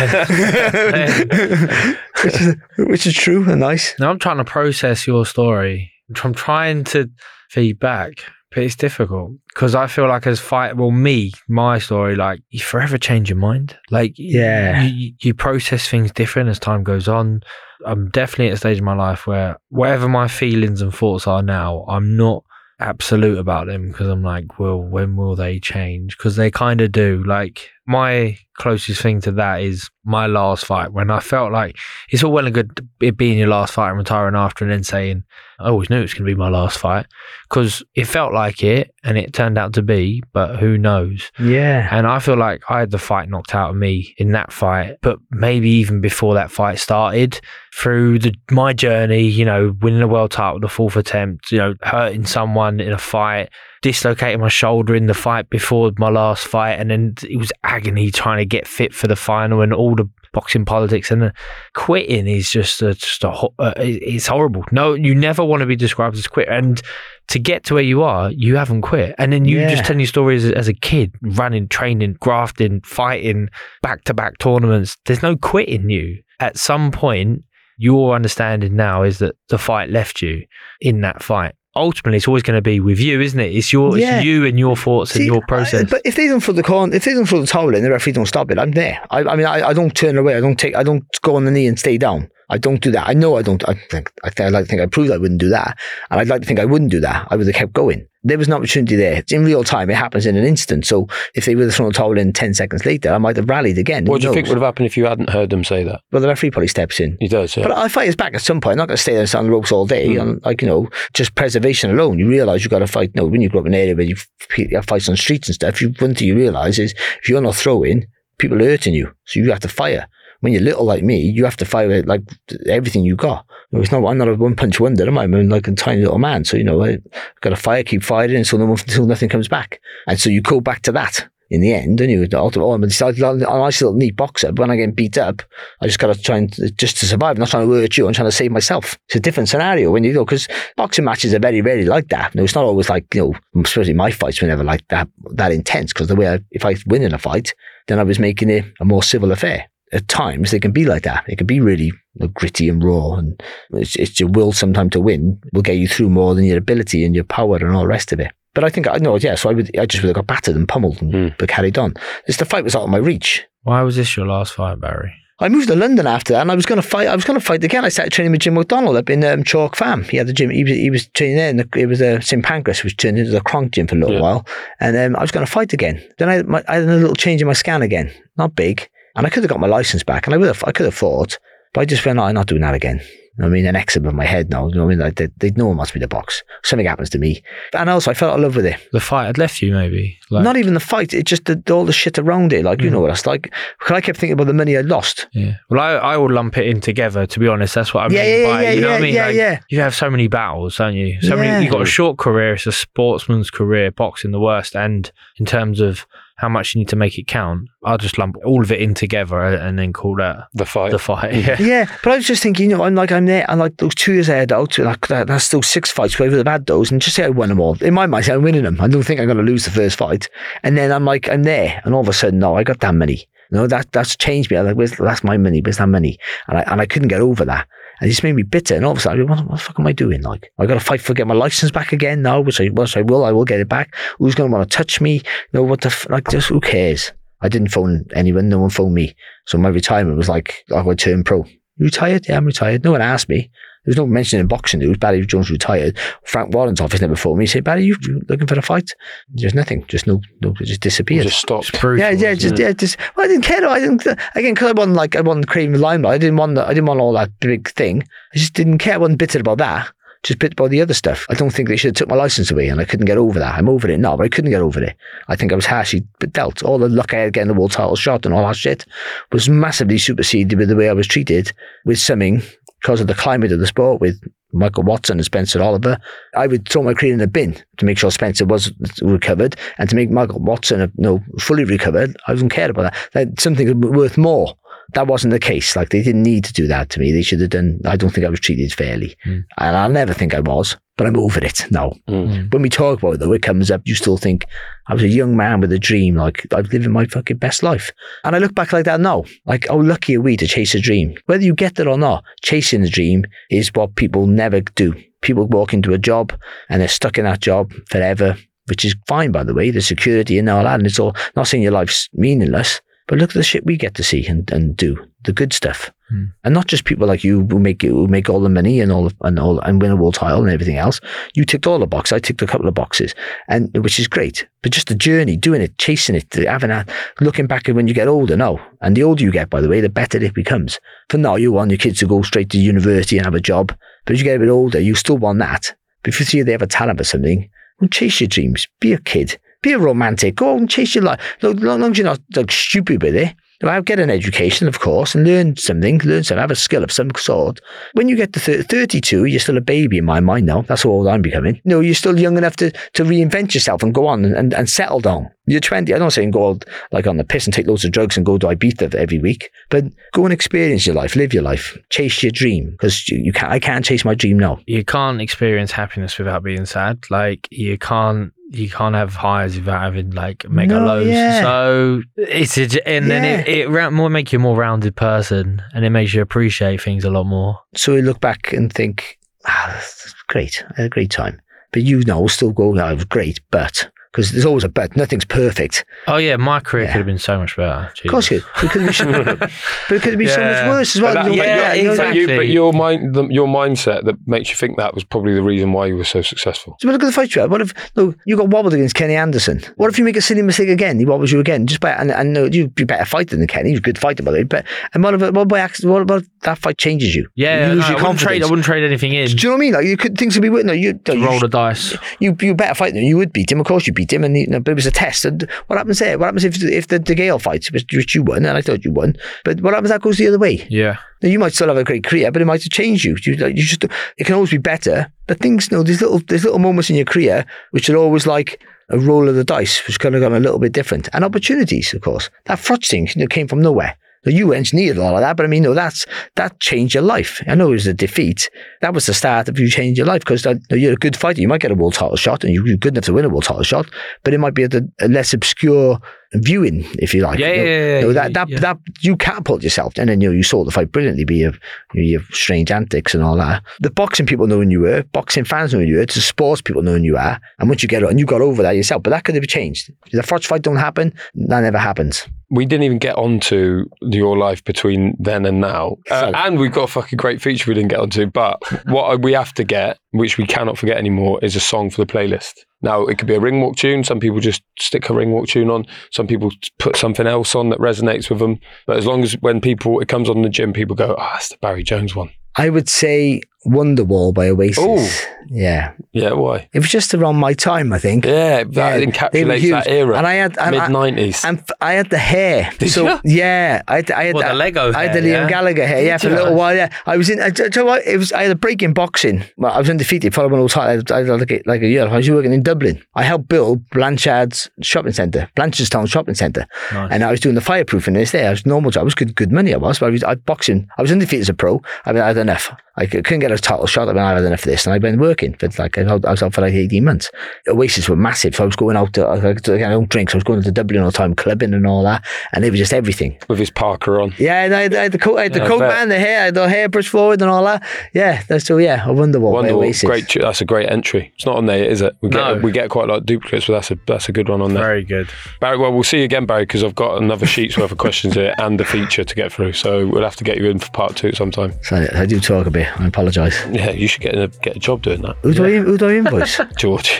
is, which is true and nice. Now I'm trying to process your story. I'm trying to feed back, but it's difficult because I feel like as fight, well, me, my story, like you forever change your mind. Like, Yeah. you, you process things different as time goes on. I'm definitely at a stage in my life where whatever my feelings and thoughts are now, I'm not absolute about them because I'm like, well, when will they change? Because they kind of do. Like, my closest thing to that is my last fight when I felt like it's all well and good it being your last fight and retiring after and then saying, I always knew it was going to be my last fight because it felt like it and it turned out to be, but who knows? Yeah. And I feel like I had the fight knocked out of me in that fight, but maybe even before that fight started, through the my journey, you know, winning a world title, the fourth attempt, you know, hurting someone in a fight, dislocating my shoulder in the fight before my last fight, and then it was agony trying to get fit for the final and all the boxing politics and quitting is just a, just a uh, it's horrible. No, you never want to be described as quit and. To get to where you are, you haven't quit, and then you Yeah. just tell your stories as, as a kid, running, training, grafting, fighting, back to back tournaments. There's no quitting you. At some point, your understanding now is that the fight left you in that fight. Ultimately, it's always going to be with you, isn't it? It's your, Yeah. it's you and your thoughts and See, your I- process. but if they don't throw the corn, if they don't throw the towel in, the referee don't stop it. I'm there. I, I mean, I, I don't turn away. I don't take. I don't go on the knee and stay down. I don't do that. I know I don't. I think. I think. I like to think I proved I wouldn't do that, and I'd like to think I wouldn't do that. I would have kept going. There was an opportunity there. It's in real time. It happens in an instant. So if they would have thrown the towel in ten seconds later, I might have rallied again. Who What do you think would have happened if you hadn't heard them say that? Well, the referee probably steps in. He does, yeah. But I fight his back at some point. I'm not going to stay there and stand on the ropes all day. Mm. And like, you know, just preservation alone. You realise you've got to fight. No, when you grow up in an area where you you have on streets and stuff, you, one thing you realise is if you're not throwing, people are hurting you. So you have to fire. When you're little like me, you have to fight with, like everything you got. It's not, I'm not a one punch wonder, am I? I'm like a tiny little man. So, you know, I got to fire, keep fighting until, no, until nothing comes back. And so you go back to that. in the end, and you oh, oh I'm a nice little neat boxer. But when I get beat up, I just got to try and just to survive. I'm not trying to hurt you. I'm trying to save myself. It's a different scenario when you go, because boxing matches are very rarely like that. No, it's not always like you know, especially my fights were never like that that intense because the way I, if I win in a fight, then I was making it a more civil affair. At times they can be like that. It can be really gritty and raw, and it's, it's your will sometimes to win will get you through more than your ability and your power and all the rest of it. But I think I know, yeah. So I would, I just would have got battered and pummeled, and, but carried on. It's the fight was out of my reach. Why was this your last fight, Barry? I moved to London after that, and I was going to fight. I was going to fight again. I started training with Jim McDonnell up in um, Chalk Farm. He had the gym. He was, he was training there. And the, it was uh, St Pancras, which turned into the Kronk gym for a little Yeah. while. And um, I was going to fight again. Then I, my, I had a little change in my scan again. Not big, and I could have got my license back, and I would have. I could have fought, but I just went, no, I'm not doing that again. You know what I mean, an X above my head now. You know what I mean? Like they, they know it must be the box. Something happens to me, and also I fell out of love with it. The fight had left you, maybe. Like, Not even the fight. It just the, all the shit around it. Like you mm. know what it's like. 'Cause I kept thinking about the money I lost. Yeah. Well, I, I would lump it in together. To be honest, that's what I mean Yeah, yeah, by yeah, you know what I mean. yeah, like, yeah. You have so many battles, don't you? So Yeah. many. You've got a short career. It's a sportsman's career. Boxing the worst, and in terms of how much you need to make it count, I'll just lump all of it in together and then call that the fight. The fight. Yeah. Yeah, but I was just thinking, you know, I'm like, I'm there, and like those two years I had out, like that, that's still six fights where I would have had those, and just say I won them all. In my mind, I'm winning them. I don't think I'm going to lose the first fight. And then I'm like, I'm there, and all of a sudden, no, I got that money. No, that that's changed me. I'm like, where's, that's my money, where's that money? And I, and I couldn't get over that. And it just made me bitter. And all of a sudden, what, what the fuck am I doing? Like, I got to fight for get my license back again now, which I, which I will. I will get it back. Who's going to want to touch me? You know, what the, f- like, just who cares? I didn't phone anyone. No one phoned me. So my retirement was like, I would turn pro. You retired? Yeah, I'm retired. No one asked me. There was no mention in boxing news. Barry Jones retired. Frank Warren's office never phoned me. He said, Barry, you you looking for a fight? There's nothing. Just no, no, it just disappeared. Just stopped. yeah, yeah, just, yeah, just. Well, I didn't care. I didn't. Again, because I wasn't like I wasn't craving the limelight. I didn't want. The, I didn't want all that big thing. I just didn't care. I wasn't bitter about that. Just bitter about the other stuff. I don't think they should have took my license away, and I couldn't get over that. I'm over it now, but I couldn't get over it. I think I was harshly dealt. All the luck I had getting the world title shot and all that shit was massively superseded with the way I was treated with something because of the climate of the sport with Michael Watson and Spencer Oliver. I would throw my career in a bin to make sure Spencer was recovered and to make Michael Watson uh, you know, fully recovered. I wasn't cared about that. That something worth more. That wasn't the case. Like they didn't need to do that to me. They should have done. I don't think I was treated fairly, hmm. and I'll never think I was. But I'm over it now. Hmm. Hmm. When we talk about it, though, it comes up. You still think I was a young man with a dream. Like I'm living my fucking best life. And I look back like that now. Like how lucky are we to chase a dream? Whether you get it or not, chasing a dream is what people never do. People walk into a job and they're stuck in that job forever, which is fine, by the way. The security and all that, and it's all not saying your life's meaningless. But look at the shit we get to see and, and do the good stuff, hmm. and not just people like you who make who make all the money and all and all and win a world title and everything else. You ticked all the boxes. I ticked a couple of boxes, and which is great. But just the journey, doing it, chasing it, having that, looking back at when you get older now, and the older you get, by the way, the better it becomes. For now, you want your kids to go straight to university and have a job, but as you get a bit older, you still want that. But if you see they have a talent for something, well, chase your dreams. Be a kid. Be a romantic. Go and chase your life. Look, As long as you're not like stupid with it. Well, get an education, of course, and learn something, learn something, have a skill of some sort. When you get to thir- 32, you're still a baby in my mind now. That's how old I'm becoming. No, you're still young enough to, to reinvent yourself and go on and, and, and settle down. You're 20. I'm not saying go out, like on the piss and take loads of drugs and go to Ibiza every week, but go and experience your life, live your life, chase your dream because you, you can't, I can't chase my dream now. You can't experience happiness without being sad. Like you can't. You can't have highs without having like mega No, lows. yeah. So it's a, and then it it ra- more make you a more rounded person, and it makes you appreciate things a lot more. So we look back and think, ah, great. I had a great time. But you know, still go, oh, it was great, but, because there's always a but, nothing's perfect. Oh yeah, my career could have been so much better. Of course, it could. It could be, so- but it could be so much worse as well. But that- You know, but yeah, your- you but you- but your mind, the, your mindset that makes you think that was probably the reason why you were so successful. So look at the fight you had. What if no, you got wobbled against Kenny Anderson? What if you make a silly mistake again? He wobbles you again. Just by and, and no, you'd be better fighter than Kenny. He's a good fighter, by the way. But and what if what by accident? What about that fight changes you? Yeah, you no, I wouldn't trade. I wouldn't trade anything in. Do you know what I mean? Like you could things could be no, you no, roll you, the dice. You you better fight than you would beat him. Of course you beat him, and you know, but it was a test. And what happens there? What happens if if the DeGale fights, which, you won, and I thought you won, but what happens that goes the other way? Yeah. Now, you might still have a great career, but it might have changed you. You, like, you just it can always be better. But things, you know, there's little there's little moments in your career which are always like a roll of the dice, which could have gone a little bit different, and opportunities, of course. That Froch thing you know, came from nowhere. You engineered all of that, but I mean, no, that's that changed your life. I know it was a defeat. That was the start of you changing your life because uh, you're a good fighter. You might get a world title shot, and you're good enough to win a world title shot, but it might be a, a less obscure viewing, if you like. Yeah, you know, yeah, yeah, you know, that that yeah. that you catapult yourself, and then you know, you saw the fight brilliantly, be your your strange antics and all that. The boxing people know who you were, boxing fans know who you were, the sports people know who you are, and once you get and you got over that yourself, but that could have changed. If the first fight don't happen, that never happens. we didn't even get onto your life between then and now. Uh, and we've got a fucking great feature we didn't get onto. But what we have to get, which we cannot forget anymore, is a song for the playlist. Now, it could be a ring walk tune. Some people just stick a ring walk tune on. Some people put something else on that resonates with them. But as long as when people, it comes on in the gym, people go, oh, that's the Barry Jones one. I would say Wonderwall by Oasis. Yeah. Yeah, why? It was just around my time, I think. Yeah, that they were encapsulates huge. that era. And I had Mid 90s. And f- I had the hair. Did so, you? Yeah, I had, I had What, the Lego I had the hair, Liam yeah? Gallagher hair. Yeah, Did for a you? little while. Yeah, I was in. I, do you know what? It was. I had a break in boxing. Well, I was undefeated. Following all time. I, I had like a, like a year. I was working in Dublin. I helped build Blanchard's shopping centre, Blanchardstown shopping centre, nice. and I was doing the fireproofing. This there, I was normal job. I was good, good money. I was. But I was I boxing. I was undefeated as a pro. I mean, I had enough. I c- couldn't get a title shot. I mean, I had enough of this, and I've been working for like I was out for like eighteen months. Oasis were massive, so I was going out to. I, I don't drink, so I was going to Dublin all the time, clubbing and all that, and it was just everything. With his Parker on. Yeah, and I, I had the coat, I had the Yeah, coat man, the hair, the hair brushed forward and all that. Yeah, that's so. Yeah, a Wonderwall. by Wonderwall, Oasis. great. That's a great entry. It's not on there, is it? We get No. we get quite a lot of duplicates, but that's a that's a good one on there. Very good. Barry, well, we'll see you again, Barry, because I've got another sheet's worth of questions here and a feature to get through. So we'll have to get you in for part two sometime. So I do talk a bit. I apologise. Yeah, you should get a, get a job doing that. Who do I who do I invoice? George.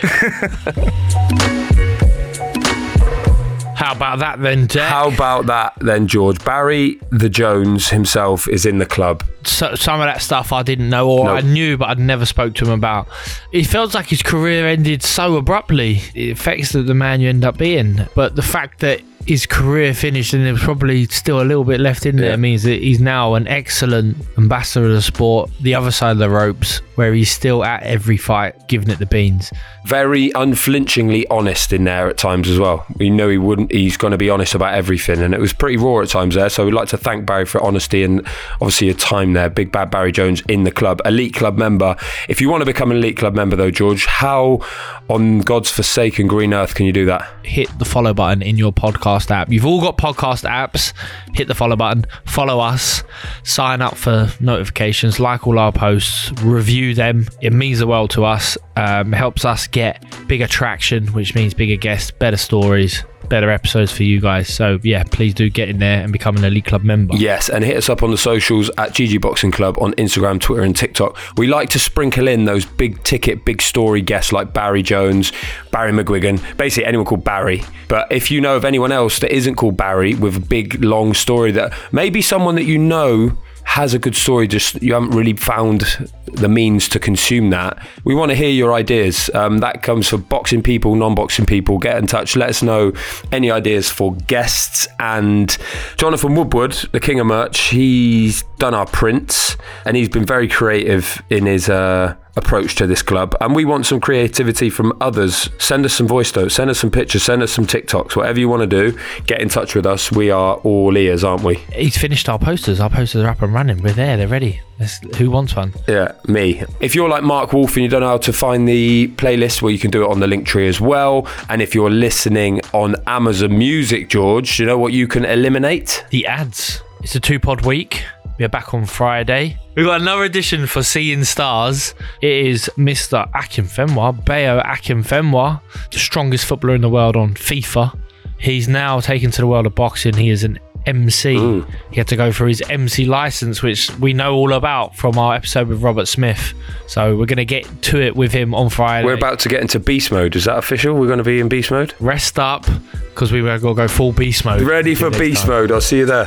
How about that then, Jack? How about that then, George? Barry the Jones himself is in the club. so, some of that stuff I didn't know or No. I knew but I'd never spoke to him about. It feels like his career ended so abruptly. It affects the, the man you end up being. But the fact that his career finished and there was probably still a little bit left in there Yeah. means that he's now an excellent ambassador of the sport, the other side of the ropes, where he's still at every fight giving it the beans. Very unflinchingly honest in there at times as well. We know he wouldn't. He's going to be honest about everything, and it was pretty raw at times there. So we'd like to thank Barry for honesty and obviously your time there. Big bad Barry Jones in the club, elite club member. If you want to become an elite club member, though, George, how on God's forsaken green earth can you do that? hit the follow button in your podcast app. You've all got podcast apps. Hit the follow button, follow us, sign up for notifications, like all our posts, review them. It means the world to us. Um, helps us get bigger traction, which means bigger guests, better stories, better episodes for you guys. So yeah, please do get in there and become an elite club member. Yes, and hit us up on the socials at GG Boxing Club on Instagram, Twitter, and TikTok. We like to sprinkle in those big ticket, big story guests like Barry Jones, Barry McGuigan, basically anyone called Barry. But if you know of anyone else that isn't called Barry with a big, long story that maybe someone that you know has a good story, just you haven't really found the means to consume that. We want to hear your ideas. Um, that comes for boxing people, non boxing people. Get in touch. Let us know any ideas for guests. And Jonathan Woodward, the king of merch, he's done our prints and he's been very creative in his. Uh, approach to this club and we want some creativity from others send us some voice notes send us some pictures send us some tiktoks whatever you want to do get in touch with us we are all ears aren't we He's finished our posters. Our posters are up and running. We're there. They're ready. Let's, who wants one? Yeah, me. If you're like Mark Wolf and you don't know how to find the playlist, well, you can do it on the link tree as well. And if you're listening on Amazon Music, George, do you know what you can eliminate? The ads. It's a two pod week. We're back on Friday. We've got another edition for Seeing Stars. It is Mr. Akinfenwa, Bayo Akinfenwa, the strongest footballer in the world on FIFA. He's now taken to the world of boxing. He is an MC. Mm. He had to go for his MC license, which we know all about from our episode with Robert Smith. So we're going to get to it with him on Friday. We're about to get into beast mode. Is that official? We're going to be in beast mode? Rest up because we were going to go full beast mode. Ready for beast time. mode. I'll see you there.